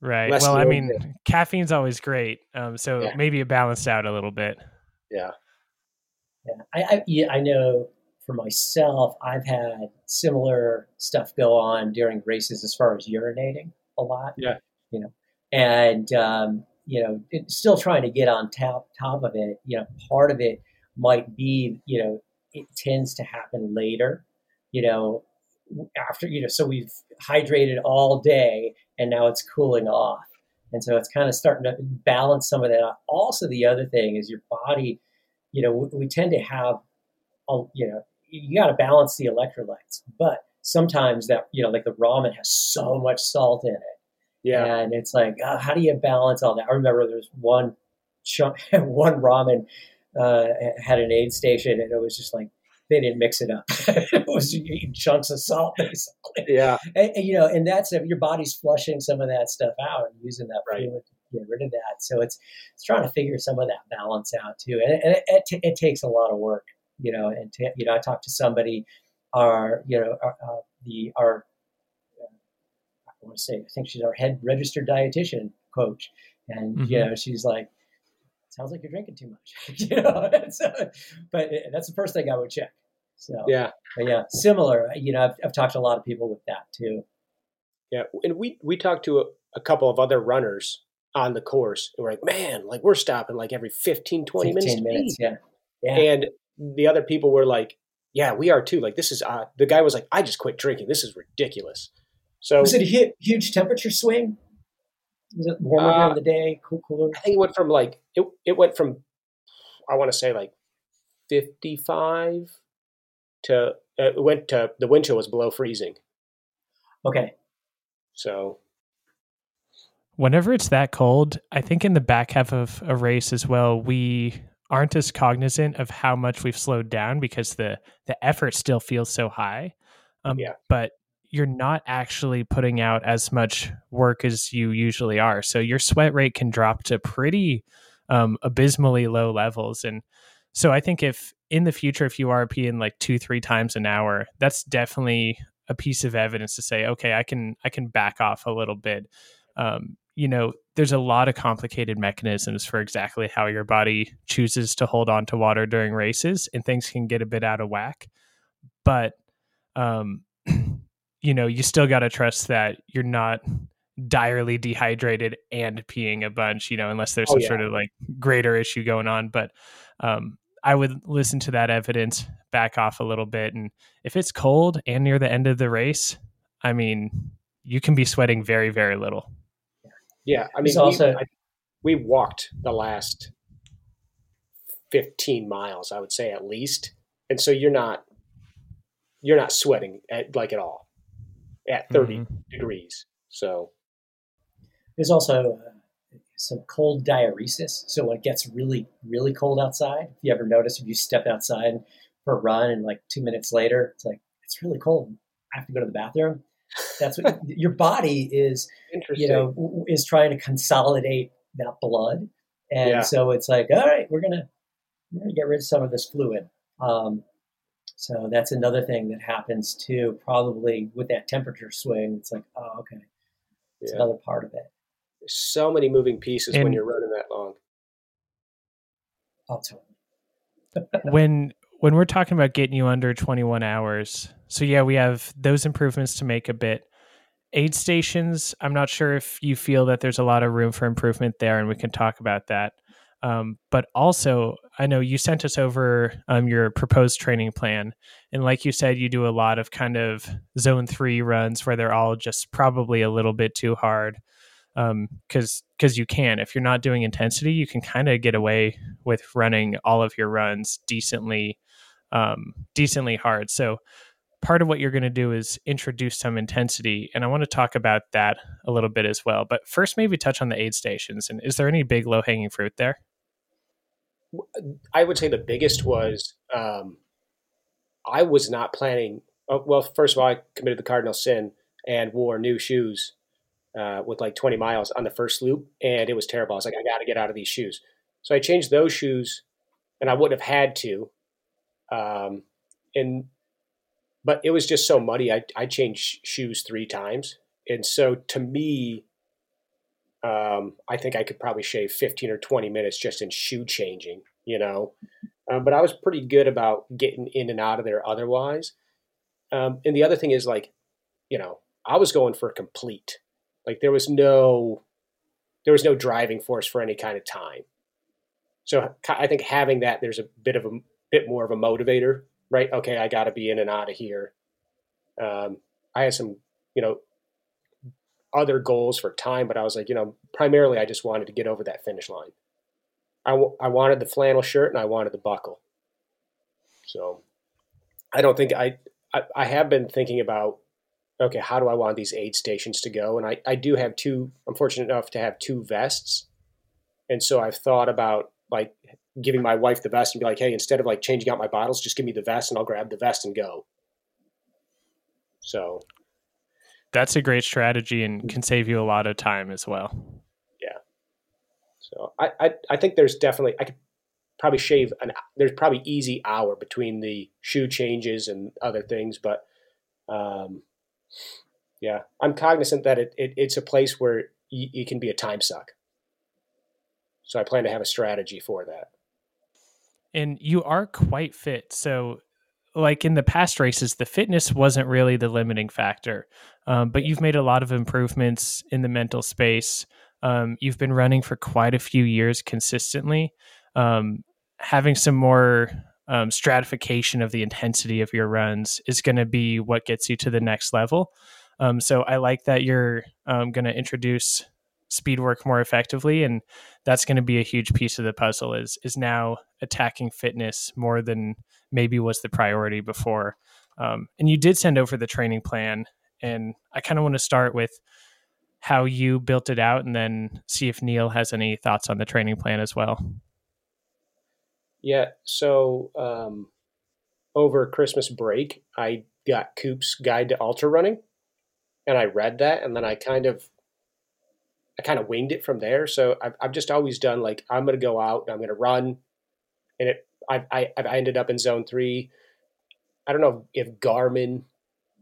Right. Less well, I mean, bit. caffeine's always great, um, so yeah. maybe it balanced out a little bit. Yeah. Yeah, I, I, yeah, I know for myself, I've had similar stuff go on during races as far as urinating a lot. Yeah. You know, and um, you know, still trying to get on top top of it. You know, part of it might be, you know, it tends to happen later. You know, after you know, so we've hydrated all day, and now it's cooling off, and so it's kind of starting to balance some of that. Also, the other thing is your body. You know, we, we tend to have, you know, you got to balance the electrolytes, but sometimes that you know, like the ramen has so much salt in it. Yeah, and it's like, uh, how do you balance all that? I remember there's one chunk, one ramen uh, had an aid station, and it was just like they didn't mix it up. it was eating chunks of salt, basically. Yeah, and, and, you know, and that's if your body's flushing some of that stuff out and using that right. fluid to get rid of that. So it's it's trying to figure some of that balance out too, and, and it, it, t- it, takes a lot of work, you know. And t- you know, I talked to somebody, our you know, our, uh, the our I want to say, I think she's our head registered dietitian coach, and mm-hmm. you know, she's like sounds like you're drinking too much. you know, uh, but that's the first thing I would check. So yeah, but yeah, similar. You know, I've, I've talked to a lot of people with that too. Yeah, and we we talked to a, a couple of other runners on the course, and we're like, man, like we're stopping like every 15, 20 15 minutes. minutes yeah. yeah. And the other people were like, yeah, we are too. Like this is uh, the guy was like, I just quit drinking. This is ridiculous. So was it a huge temperature swing? Was it warmer uh, during the day, cool, cooler? I think it went from like it. It went from I want to say like fifty five to uh, it went to the wind chill was below freezing. Okay. So. Whenever it's that cold, I think in the back half of a race as well, we aren't as cognizant of how much we've slowed down because the the effort still feels so high. Um, yeah. But you're not actually putting out as much work as you usually are. So your sweat rate can drop to pretty um, abysmally low levels. And so I think if in the future, if you are peeing like two, three times an hour, that's definitely a piece of evidence to say, okay, I can I can back off a little bit. Um, you know, there's a lot of complicated mechanisms for exactly how your body chooses to hold on to water during races, and things can get a bit out of whack. But um, you know, you still got to trust that you're not direly dehydrated and peeing a bunch, you know, unless there's oh, some yeah. sort of like greater issue going on. But um, I would listen to that evidence, back off a little bit. And if it's cold and near the end of the race, I mean, you can be sweating very, very little. Yeah. I mean, we, also, I, we walked the last 15 miles, I would say at least. And so you're not, you're not sweating at, like at all at 30 mm-hmm. degrees. So there's also uh, some cold diuresis. So when it gets really, really cold outside, if you ever notice if you step outside for a run and like two minutes later, it's like, it's really cold. I have to go to the bathroom. That's what your body is, you know, is trying to consolidate that blood. And yeah. so it's like, all right, we're going to, we're going to get rid of some of this fluid. Um, so that's another thing that happens too, probably with that temperature swing. It's like, oh, okay. It's yeah. another part of it. There's so many moving pieces and when you're running that long. Oh, totally. when when we're talking about getting you under 21 hours, so yeah, we have those improvements to make a bit. Aid stations, I'm not sure if you feel that there's a lot of room for improvement there, and we can talk about that. Um, but also, I know you sent us over um, your proposed training plan. And like you said, you do a lot of kind of zone three runs where they're all just probably a little bit too hard. Because um, because you can, if you're not doing intensity, you can kind of get away with running all of your runs decently, um, decently hard. So part of what you're going to do is introduce some intensity and i want to talk about that a little bit as well but first maybe touch on the aid stations and is there any big low hanging fruit there I would say the biggest was um, I was not planning. Oh, well, first of all, I committed the cardinal sin and wore new shoes uh, with like 20 miles on the first loop, and it was terrible. I was like, I got to get out of these shoes. So I changed those shoes, and I wouldn't have had to. Um, and but it was just so muddy. I I changed shoes three times, and so to me, um, I think I could probably shave 15 or 20 minutes just in shoe changing, you know. Um, but I was pretty good about getting in and out of there otherwise. Um, and the other thing is like, you know, I was going for complete. Like there was no, there was no driving force for any kind of time. So I think having that, there's a bit of a bit more of a motivator, right? Okay, I got to be in and out of here. Um, I had some, you know, other goals for time, but I was like, you know, primarily I just wanted to get over that finish line. I, w- I wanted the flannel shirt and I wanted the buckle. So I don't think I, I, I have been thinking about, okay, how do I want these aid stations to go? And I, I do have two, I'm fortunate enough to have two vests. And so I've thought about like giving my wife the vest and be like, hey, instead of like changing out my bottles, just give me the vest and I'll grab the vest and go. So that's a great strategy and can save you a lot of time as well. Yeah. So I, I, I think there's definitely I could probably shave an there's probably easy hour between the shoe changes and other things, but um, yeah, I'm cognizant that it, it it's a place where you, you can be a time suck. So I plan to have a strategy for that. And you are quite fit. So like in the past races, the fitness wasn't really the limiting factor, um, but you've made a lot of improvements in the mental space. Um, you've been running for quite a few years consistently. Um, having some more um, stratification of the intensity of your runs is going to be what gets you to the next level. Um, so I like that you're um, going to introduce speed work more effectively and that's going to be a huge piece of the puzzle is is now attacking fitness more than maybe was the priority before. Um, and you did send over the training plan and i kind of want to start with how you built it out and then see if neal has any thoughts on the training plan as well. Yeah so um, over christmas break i got Koop's guide to ultra running and i read that and then i kind of I kind of winged it from there. So I've, I've just always done like I'm going to go out and I'm going to run, and it I, I I ended up in zone three. I don't know if Garmin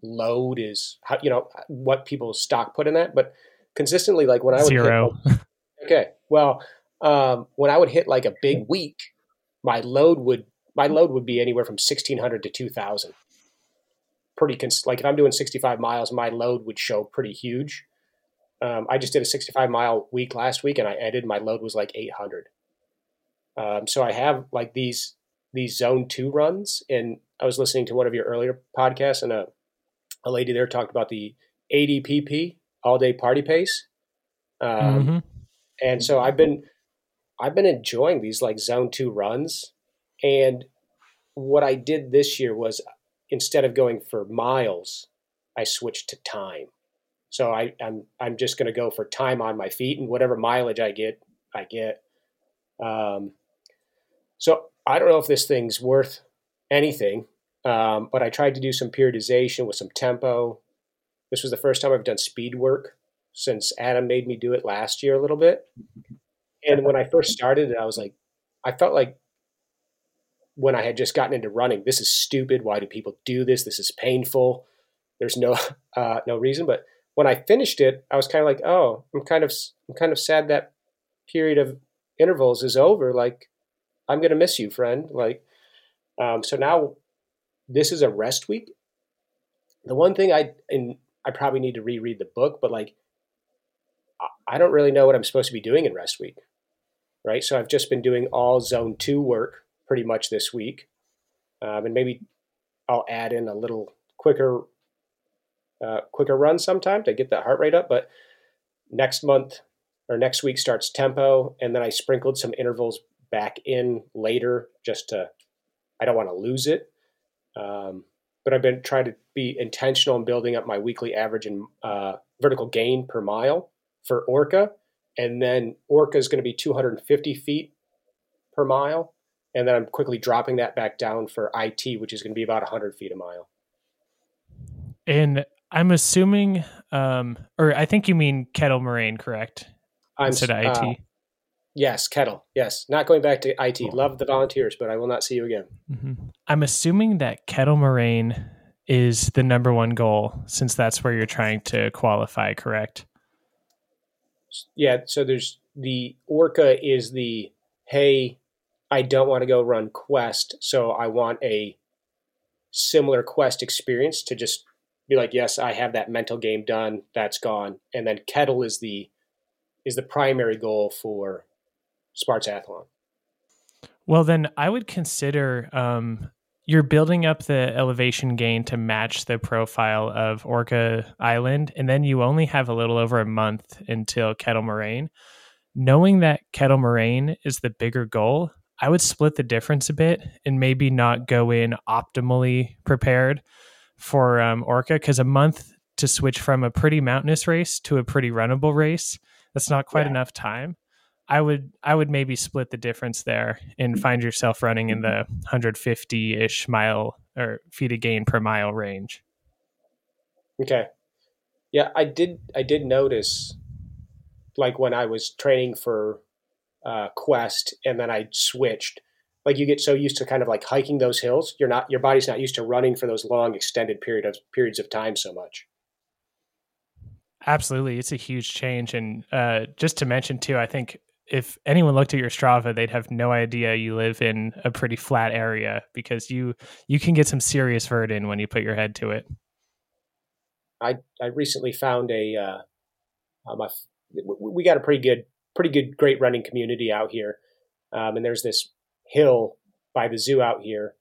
load is how you know what people stock put in that, but consistently like when I would zero. Hit, like, okay, well, um, when I would hit like a big week, my load would my load would be anywhere from sixteen hundred to two thousand. Pretty cons- like if I'm doing sixty five miles, my load would show pretty huge. Um, I just did a 65 mile week last week, and I ended. My load was like 800. Um, so I have like these these zone two runs, and I was listening to one of your earlier podcasts, and a a lady there talked about the ADPP all day party pace. Um, mm-hmm. And so I've been I've been enjoying these like zone two runs, and what I did this year was instead of going for miles, I switched to time. So I, I'm I'm just going to go for time on my feet and whatever mileage I get, I get. Um, so I don't know if this thing's worth anything, um, but I tried to do some periodization with some tempo. This was the first time I've done speed work since Adam made me do it last year a little bit. And when I first started it, I was like, I felt like when I had just gotten into running, this is stupid. Why do people do this? This is painful. There's no uh, no reason, but when I finished it, I was kind of like, oh, I'm kind of I'm kind of sad that period of intervals is over. Like, I'm gonna miss you, friend. Like, um, so now this is a rest week. The one thing I and I probably need to reread the book, but like, I don't really know what I'm supposed to be doing in rest week, right? So I've just been doing all zone two work pretty much this week, um, and maybe I'll add in a little quicker uh, quicker run sometime to get that heart rate up. But next month or next week starts tempo, and then I sprinkled some intervals back in later just to I don't want to lose it. Um, but I've been trying to be intentional in building up my weekly average and uh, vertical gain per mile for Orca, and then Orca is going to be 250 feet per mile, and then I'm quickly dropping that back down for IT, which is going to be about 100 feet a mile. And I'm assuming, um, or I think you mean kettle moraine, correct? I'm instead of IT. Uh, yes, kettle. Yes, not going back to IT. Love the volunteers, but I will not see you again. Mm-hmm. I'm assuming that kettle moraine is the number one goal, since that's where you're trying to qualify. Correct? Yeah. So there's the Orca is the hey, I don't want to go run Quest, so I want a similar Quest experience to just be like, yes, I have that mental game done. That's gone. And then kettle is the is the primary goal for Spartathlon. Well, then I would consider um, you're building up the elevation gain to match the profile of Orcas Island, and then you only have a little over a month until Kettle Moraine. Knowing that Kettle Moraine is the bigger goal, I would split the difference a bit and maybe not go in optimally prepared for um, Orca because a month to switch from a pretty mountainous race to a pretty runnable race, that's not quite yeah. enough time. I would I would maybe split the difference there and find yourself running in the 150 ish mile or feet of gain per mile range. Okay. Yeah, I did I did notice like when I was training for uh, Quest and then I switched like you get so used to kind of like hiking those hills you're not your body's not used to running for those long extended period of periods of time so much. Absolutely. It's a huge change. And uh, just to mention too i think if anyone looked at your Strava, they'd have no idea you live in a pretty flat area because you you can get some serious vert in when you put your head to it. I I recently found a uh, um, we got a pretty good pretty good great running community out here, um, and there's this hill by the zoo out here,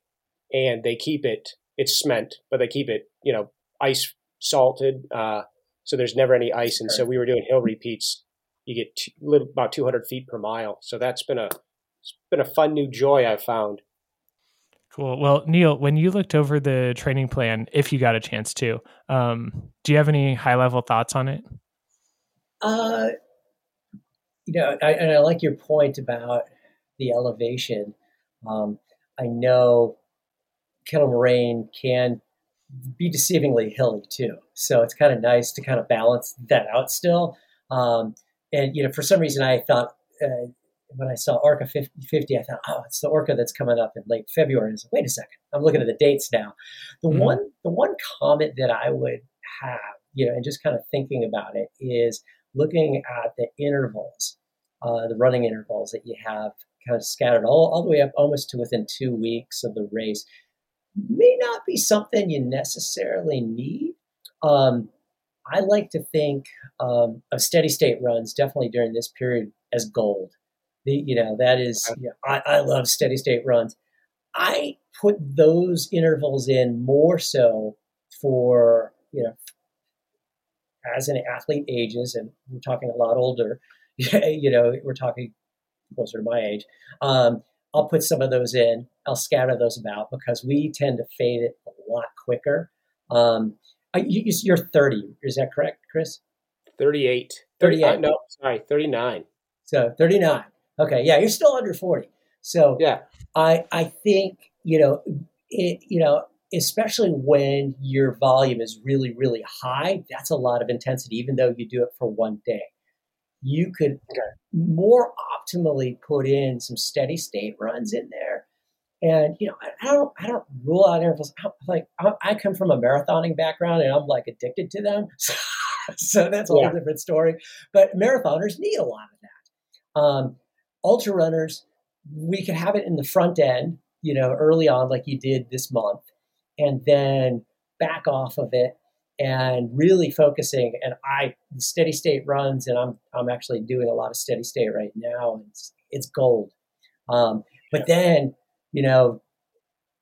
and they keep it it's cement, but they keep it you know ice salted, uh, so there's never any ice, and so we were doing hill repeats you get two, little, about 200 feet per mile. So that's been a it's been a fun new joy I've found. Cool. Well, Neal, when you looked over the training plan, if you got a chance to, um, do you have any high level thoughts on it? Uh, you know, I, and I like your point about the elevation. Um, I know Kettle Moraine can be deceivingly hilly too, so it's kind of nice to kind of balance that out still. Um, and you know, for some reason, I thought uh, when I saw Orca 50, 50, I thought, oh, it's the Orca that's coming up in late February. And I was like, wait a second, I'm looking at the dates now. The mm-hmm. one, the one comment that I would have, you know, and just kind of thinking about it is looking at the intervals, uh, the running intervals that you have kind of scattered all, all the way up almost to within two weeks of the race may not be something you necessarily need. Um, I like to think um, of steady state runs definitely during this period as gold. The, you know, that is, you know, I, I love steady state runs. I put those intervals in more so for, you know, as an athlete ages, and we're talking a lot older, you know, we're talking closer to my age. Um, I'll put some of those in. I'll scatter those about because we tend to fade it a lot quicker. Um, you're 30. Is that correct, Kris? 38. 38. Uh, no, sorry, 39. So 39. Okay, yeah, you're still under 40. So yeah, I I think you know it. You know, especially when your volume is really really high, that's a lot of intensity. Even though you do it for one day, you could more optimally put in some steady state runs in there and you know, I, don't, I don't rule out intervals. Like I, I, come from a marathoning background, and I'm like addicted to them. so that's a yeah. whole different story. But marathoners need a lot of that. Um, ultra runners, we could have it in the front end, you know, early on, like you did this month, and then back off of it and really focusing. And I steady state runs, and I'm I'm actually doing a lot of steady state right now. And it's, it's gold. Um, but then you know,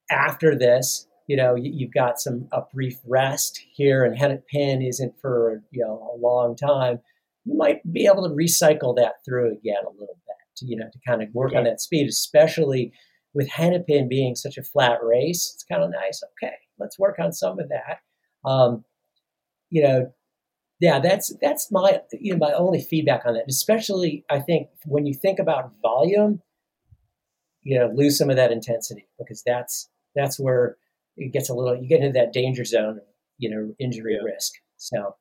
after this, you know, you, have got some a brief rest here, and Hennepin isn't for you know a long time. You might be able to recycle that through again a little bit, to, you know, to kind of work on that speed, especially with Hennepin being such a flat race. It's kind of nice. Okay, let's work on some of that. Um, you know, yeah, that's that's my you know my only feedback on that. Especially, I think when you think about volume, you know lose some of that intensity because that's that's where it gets a little you get into that danger zone you know injury yeah. risk so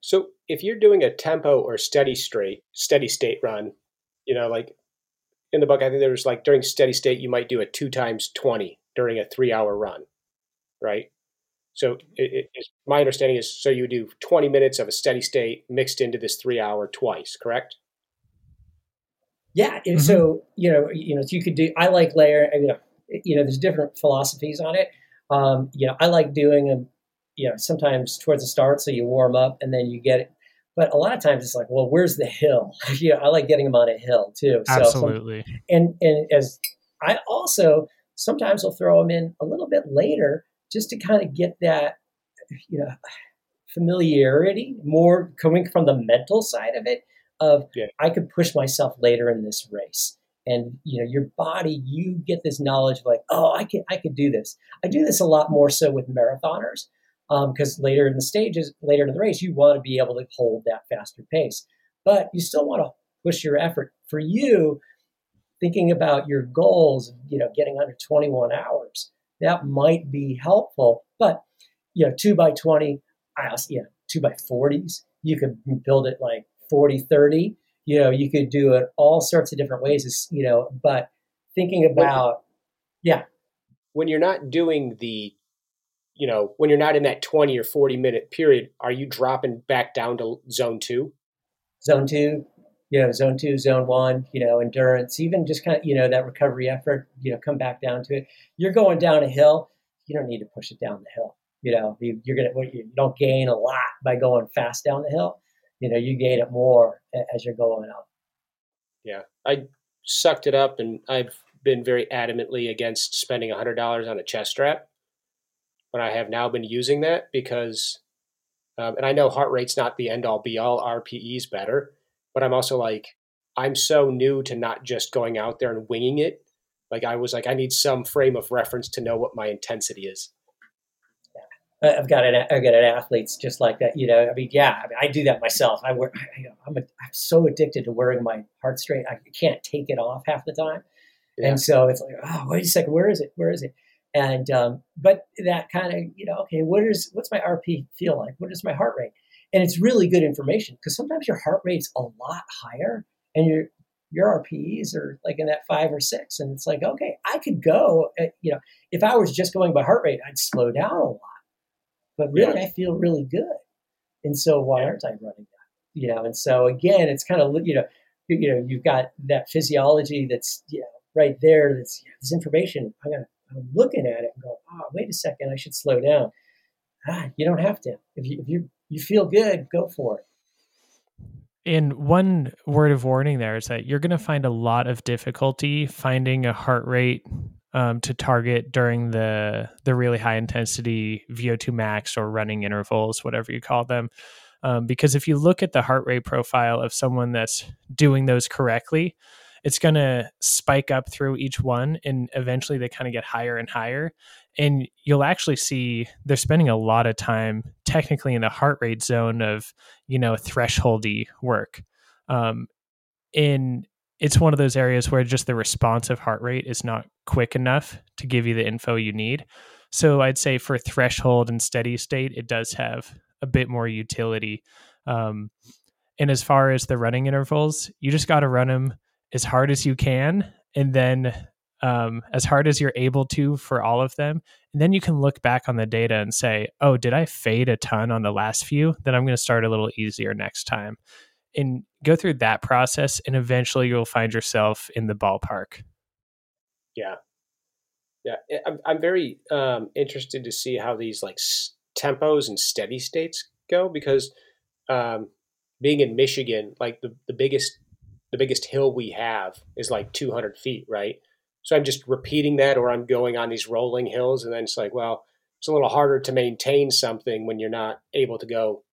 so if you're doing a tempo or steady straight steady state run you know like in the book i think there was like during steady state you might do a two times 20 during a three hour run right so it, it, my understanding is so you do 20 minutes of a steady state mixed into this three hour twice correct yeah, and mm-hmm. so you know, you know, so you could do. I like layer. I mean, you know, there's different philosophies on it. Um, you know, I like doing them. You know, sometimes towards the start, so you warm up and then you get it. But a lot of times it's like, well, where's the hill? you know, I like getting them on a hill too. So Absolutely. Some, and and as I also sometimes I'll throw them in a little bit later just to kind of get that, you know, familiarity more coming from the mental side of it of yeah. I could push myself later in this race. And you know, your body, you get this knowledge of like, oh, I can I could do this. I do this a lot more so with marathoners because um, later in the stages, later in the race, you want to be able to hold that faster pace, but you still want to push your effort. For you, thinking about your goals, you know, getting under 21 hours, that might be helpful. But you know, two by 20, I also, yeah, two by 40s, you could build it like 40, 30. You know, you could do it all sorts of different ways, you know, but thinking about, yeah. When you're not doing the, you know, when you're not in that 20 or 40 minute period, are you dropping back down to zone two? Zone two, you know, zone two, zone one, you know, endurance, even just kind of, you know, that recovery effort, you know, come back down to it. You're going down a hill, you don't need to push it down the hill. You know, you, are gonna you don't gain a lot by going fast down the hill. You know, you gain it more as you're going up. Yeah, I sucked it up, and I've been very adamantly against spending hundred dollars on a chest strap, but I have now been using that because, um, and I know heart rate's not the end all be all. RPE's better, but I'm also like, I'm so new to not just going out there and winging it. Like I was like, I need some frame of reference to know what my intensity is. I've got an I've got an athletes just like that. You know, I mean, yeah, I, mean, I do that myself. I wear. I, I'm a, I'm so addicted to wearing my heart straight. I can't take it off half the time, yeah. and so it's like, oh, wait a second, where is it? Where is it? And um, but that kind of you know, okay, what is what's my RP feel like? What is my heart rate? And it's really good information because sometimes your heart rate's a lot higher and your your RPEs are like in that five or six, and it's like okay, I could go. At, you know, if I was just going by heart rate, I'd slow down a lot, but really, yeah. I feel really good, and so why aren't I running that? You know, and so again, it's kind of you know, you know, you've got that physiology that's you know right there. That's you know, this information. I'm gonna I'm looking at it and go, oh, wait a second, I should slow down. Ah, you don't have to. If you if you you feel good, go for it. And one word of warning there is that you're going to find a lot of difficulty finding a heart rate um, to target during the the really high intensity VO2 max or running intervals, whatever you call them. Um, because if you look at the heart rate profile of someone that's doing those correctly, it's going to spike up through each one and eventually they kind of get higher and higher and you'll actually see they're spending a lot of time technically in the heart rate zone of you know thresholdy work. Um in it's one of those areas where just the responsive heart rate is not quick enough to give you the info you need. So i'd say for threshold and steady state it does have a bit more utility. Um and as far as the running intervals you just got to run them as hard as you can and then um, as hard as you're able to for all of them. And then you can look back on the data and say, oh, did I fade a ton on the last few? Then I'm going to start a little easier next time. And go through that process, and eventually you'll find yourself in the ballpark. Yeah. Yeah. I'm, I'm very um, interested to see how these like tempos and steady states go because um, being in Michigan, like the, the biggest the biggest hill we have is like 200 feet, right? So I'm just repeating that, or I'm going on these rolling hills, and then it's like, well, it's a little harder to maintain something when you're not able to go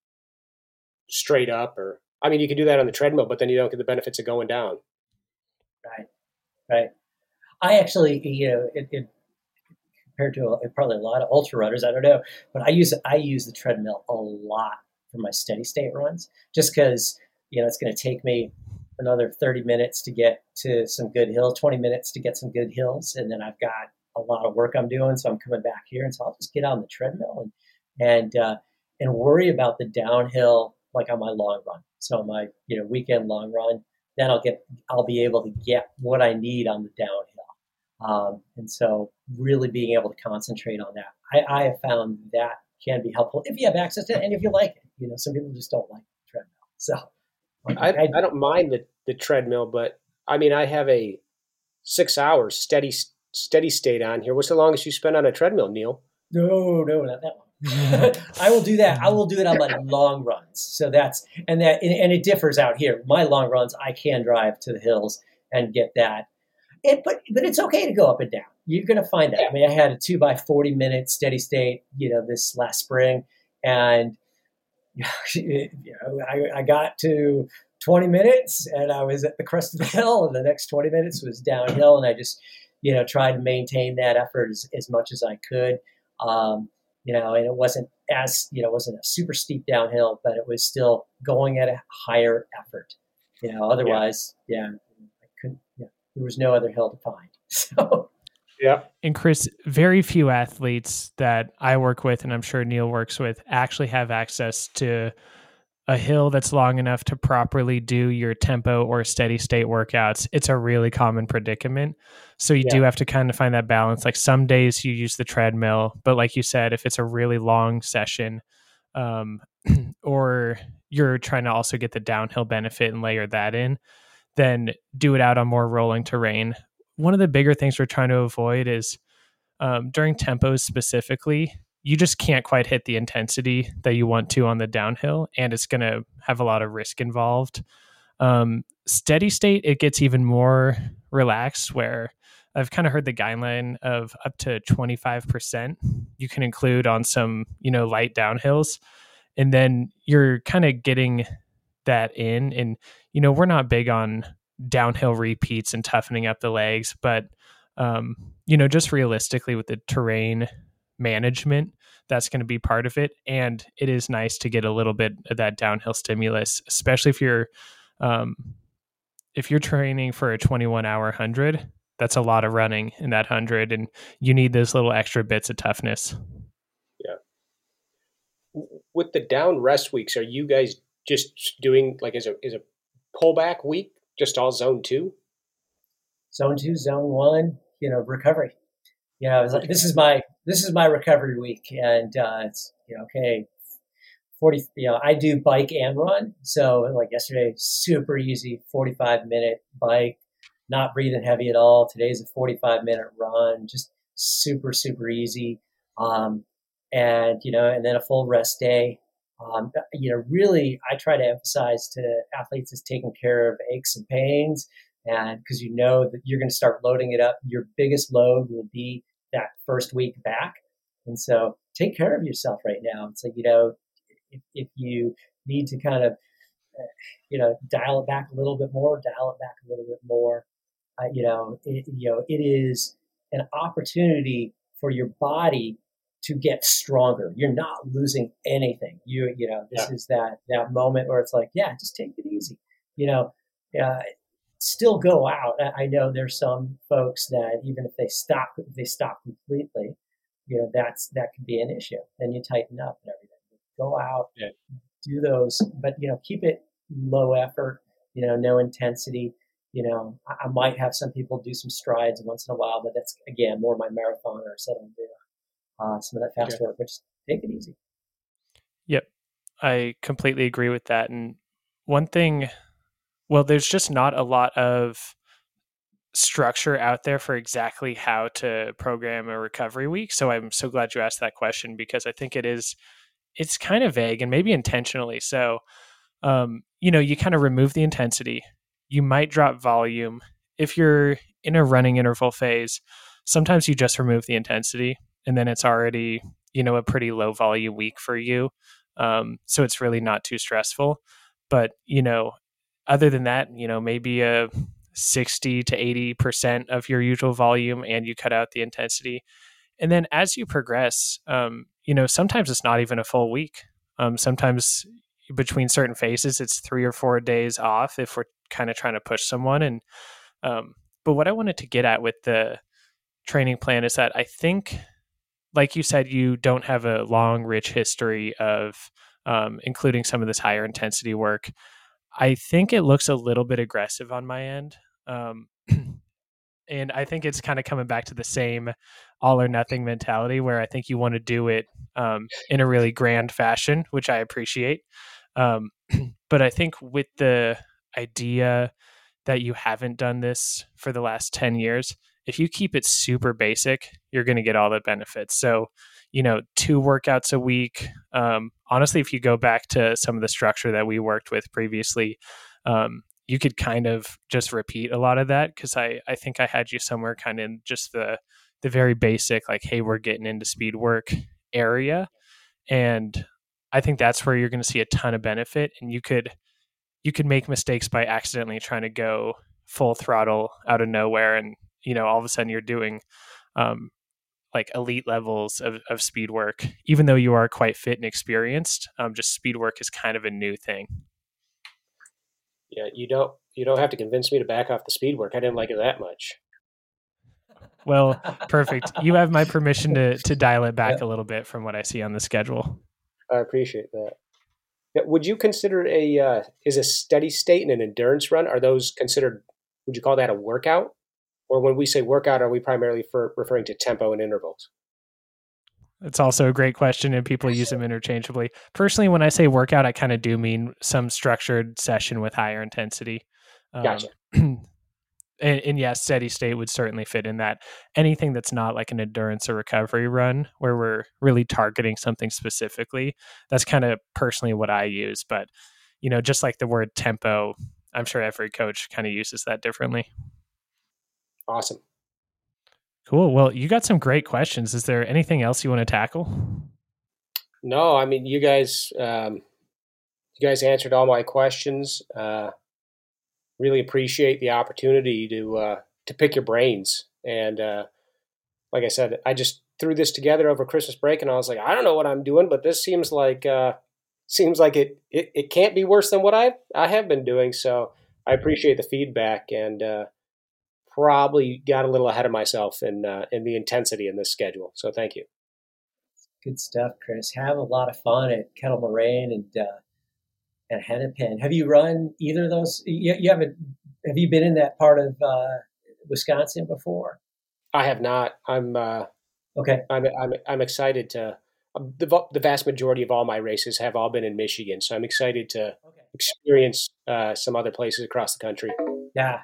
straight up. Or I mean, you can do that on the treadmill, but then you don't get the benefits of going down. Right, right. I actually, you know, it, it, compared to a, probably a lot of ultra runners, I don't know, but I use I use the treadmill a lot for my steady state runs, just because you know it's going to take me another 30 minutes to get to some good hills, 20 minutes to get some good hills. And then I've got a lot of work I'm doing. So I'm coming back here. And so I'll just get on the treadmill and, and, uh, and worry about the downhill, like on my long run. So my, you know, weekend long run, then I'll get, I'll be able to get what I need on the downhill. Um, and so really being able to concentrate on that. I, I have found that can be helpful if you have access to it and if you like it. You know, some people just don't like treadmill. So I, I don't mind the, the treadmill, but I mean, I have a six hours steady steady state on here. What's the longest you spend on a treadmill, Neal? No, no, not that one. I will do that. I will do it on my long runs. So that's and that and it differs out here. My long runs, I can drive to the hills and get that. it, but but it's okay to go up and down. You're going to find that. I mean, I had a two by forty minute steady state, you know, this last spring, and you know, I, I got to 20 minutes and I was at the crest of the hill, and the next 20 minutes was downhill, and I just, you know, tried to maintain that effort as, as much as I could. Um, you know, and it wasn't as, you know, wasn't a super steep downhill, but it was still going at a higher effort. You know, otherwise, yeah, yeah I couldn't, yeah, there was no other hill to find. So, yeah. And Kris, very few athletes that I work with, and I'm sure Neal works with, actually have access to a hill that's long enough to properly do your tempo or steady state workouts, it's a really common predicament. So you yeah. do have to kind of find that balance. Like some days you use the treadmill, but like you said, if it's a really long session, um, or you're trying to also get the downhill benefit and layer that in, then do it out on more rolling terrain. One of the bigger things we're trying to avoid is um, during tempos specifically, you just can't quite hit the intensity that you want to on the downhill, and it's going to have a lot of risk involved. Um, steady state, it gets even more relaxed, where I've kind of heard the guideline of up to 25% you can include on some, you know, light downhills. And then you're kind of getting that in. And, you know, we're not big on downhill repeats and toughening up the legs, but, um, you know, just realistically with the terrain management that's going to be part of it. And it is nice to get a little bit of that downhill stimulus especially if you're um, if you're training for a 21 hour 100 that's a lot of running in that 100 and you need those little extra bits of toughness. Yeah. With the down rest weeks are you guys just doing like as a is a pullback week just all zone two zone two zone one you know recovery you know, like, this is my this is my recovery week, and uh, it's you know, okay, forty. You know, I do bike and run, so like yesterday, super easy, forty five minute bike, not breathing heavy at all. Today's a forty five minute run, just super super easy, um, and you know, and then a full rest day. Um, you know, really, I try to emphasize to athletes is taking care of aches and pains and because you know that you're going to start loading it up, your biggest load will be that first week back. And so take care of yourself right now. Like, you know, if, if you need to kind of, uh, you know, dial it back a little bit more, dial it back a little bit more. Uh, you know, it, you know, it is an opportunity for your body to get stronger. You're not losing anything. You, you know, this yeah. is that that moment where it's like, yeah, just take it easy. You know, uh, still go out. I know there's some folks that even if they stop, if they stop completely, you know, that's that could be an issue. Then you tighten up and everything. Go out, yeah. do those, but you know, keep it low effort. You know, no intensity. You know, I, might have some people do some strides once in a while, but that's again more my marathon or do uh, some of that fast okay. work. just take it easy. Yep, I completely agree with that. And one thing well, there's just not a lot of structure out there for exactly how to program a recovery week. So I'm so glad you asked that question because I think it is it's kind of vague and maybe intentionally. So um, you know, you kind of remove the intensity. You might drop volume. If you're in a running interval phase, sometimes you just remove the intensity and then it's already, you know, a pretty low volume week for you. Um, so it's really not too stressful. But, you know, other than that, you know, maybe a 60 to 80% of your usual volume and you cut out the intensity. And then as you progress, um, you know, sometimes it's not even a full week. Um, sometimes between certain phases, it's three or four days off if we're kind of trying to push someone. And, um, but what I wanted to get at with the training plan is that I think, like you said, you don't have a long, rich history of um, including some of this higher intensity work. I think it looks a little bit aggressive on my end. Um, and I think it's kind of coming back to the same all or nothing mentality where I think you want to do it um, in a really grand fashion, which I appreciate. Um, but I think with the idea that you haven't done this for the last 10 years, if you keep it super basic, you're going to get all the benefits. So, you know, two workouts a week. Um, honestly, if you go back to some of the structure that we worked with previously, um, you could kind of just repeat a lot of that because I, I think I had you somewhere kind of in just the the very basic like hey we're getting into speed work area and I think that's where you're going to see a ton of benefit and you could you could make mistakes by accidentally trying to go full throttle out of nowhere and you know all of a sudden you're doing um, like elite levels of, of speed work even though you are quite fit and experienced um, just speed work is kind of a new thing yeah, you don't you don't have to convince me to back off the speed work. I didn't like it that much. Well, perfect. You have my permission to to dial it back yeah. a little bit from what I see on the schedule. I appreciate that. Would you consider a uh, is a steady state and an endurance run? Are those considered? Would you call that a workout? Or when we say workout, are we primarily for referring to tempo and intervals? It's also a great question, and people use them interchangeably. Personally, when I say workout, I kind of do mean some structured session with higher intensity. Um, gotcha. and, and yes, steady state would certainly fit in that. Anything that's not like an endurance or recovery run, where we're really targeting something specifically, that's kind of personally what I use. But you know, just like the word tempo, I'm sure every coach kind of uses that differently. Awesome. Cool. Well, you got some great questions. Is there anything else you want to tackle? No, I mean you guys. Um, you guys answered all my questions. Uh, really appreciate the opportunity to uh, to pick your brains. And uh, like I said, I just threw this together over Christmas break, and I was like, I don't know what I'm doing, but this seems like uh, seems like it, it it can't be worse than what I I have been doing. So I appreciate the feedback and uh, probably got a little ahead of myself in uh, in the intensity in this schedule. So thank you. Good stuff, Kris. Have a lot of fun at Kettle Moraine and uh, and Hennepin. Have you run either of those? You, you haven't. Have you been in that part of uh, Wisconsin before? I have not. I'm uh, okay. I'm I'm I'm excited to. Um, the, the vast majority of all my races have all been in Michigan, so I'm excited to okay. experience uh, some other places across the country. Yeah,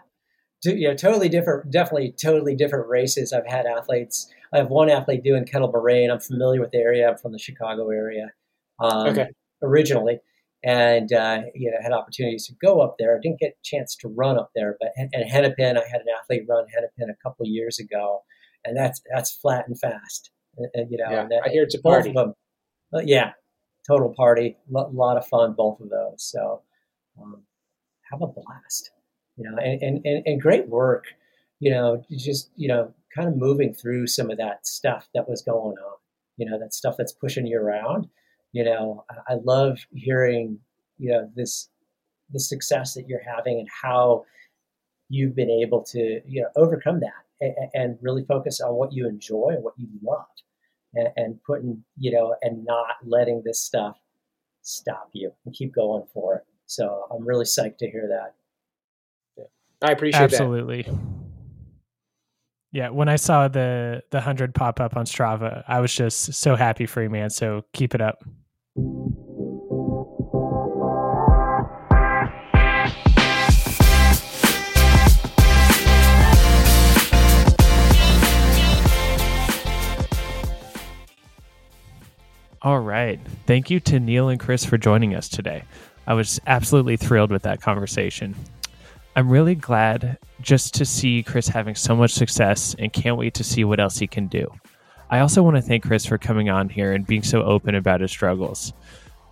you know, totally different, definitely totally different races. I've had athletes. I have one athlete doing Kettle Moraine. I'm familiar with the area. I'm from the Chicago area um, okay. originally, and uh, you know had opportunities to go up there. I didn't get a chance to run up there, but and Hennepin, I had an athlete run Hennepin a couple of years ago, and that's that's flat and fast. And, you know, yeah, that, I hear it's a party. Them, yeah, total party, a lot of fun, both of those. So um, have a blast you know, and, and, and, and great work, you know, just, you know, kind of moving through some of that stuff that was going on, you know, that stuff that's pushing you around. You know, I, love hearing, you know, this, the success that you're having and how you've been able to, you know, overcome that and, and really focus on what you enjoy and what you love and, and putting, you know, and not letting this stuff stop you and keep going for it. So I'm really psyched to hear that. I appreciate that. Absolutely. That. Yeah, when I saw the the hundred pop up on Strava, I was just so happy for you, man. So keep it up. All right. Thank you to Neal and Kris for joining us today. I was absolutely thrilled with that conversation. I'm really glad just to see Kris having so much success and can't wait to see what else he can do. I also want to thank Kris for coming on here and being so open about his struggles.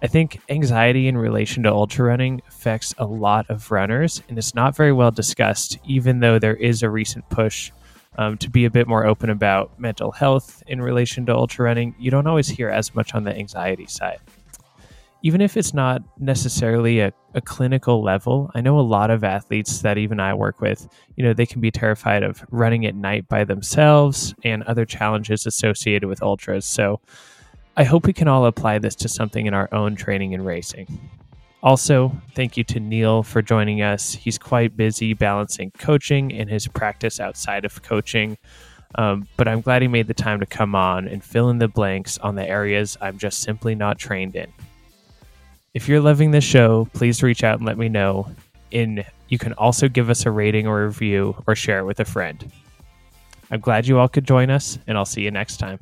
I think anxiety in relation to ultra running affects a lot of runners and it's not very well discussed, even though there is a recent push um, to be a bit more open about mental health in relation to ultra running. You don't always hear as much on the anxiety side even if it's not necessarily a, a clinical level, I know a lot of athletes that even I work with, you know, they can be terrified of running at night by themselves and other challenges associated with ultras. So I hope we can all apply this to something in our own training and racing. Also, thank you to Neal for joining us. He's quite busy balancing coaching and his practice outside of coaching. Um, but I'm glad he made the time to come on and fill in the blanks on the areas I'm just simply not trained in. If you're loving this show, please reach out and let me know. And you can also give us a rating or review or share it with a friend. I'm glad you all could join us, and I'll see you next time.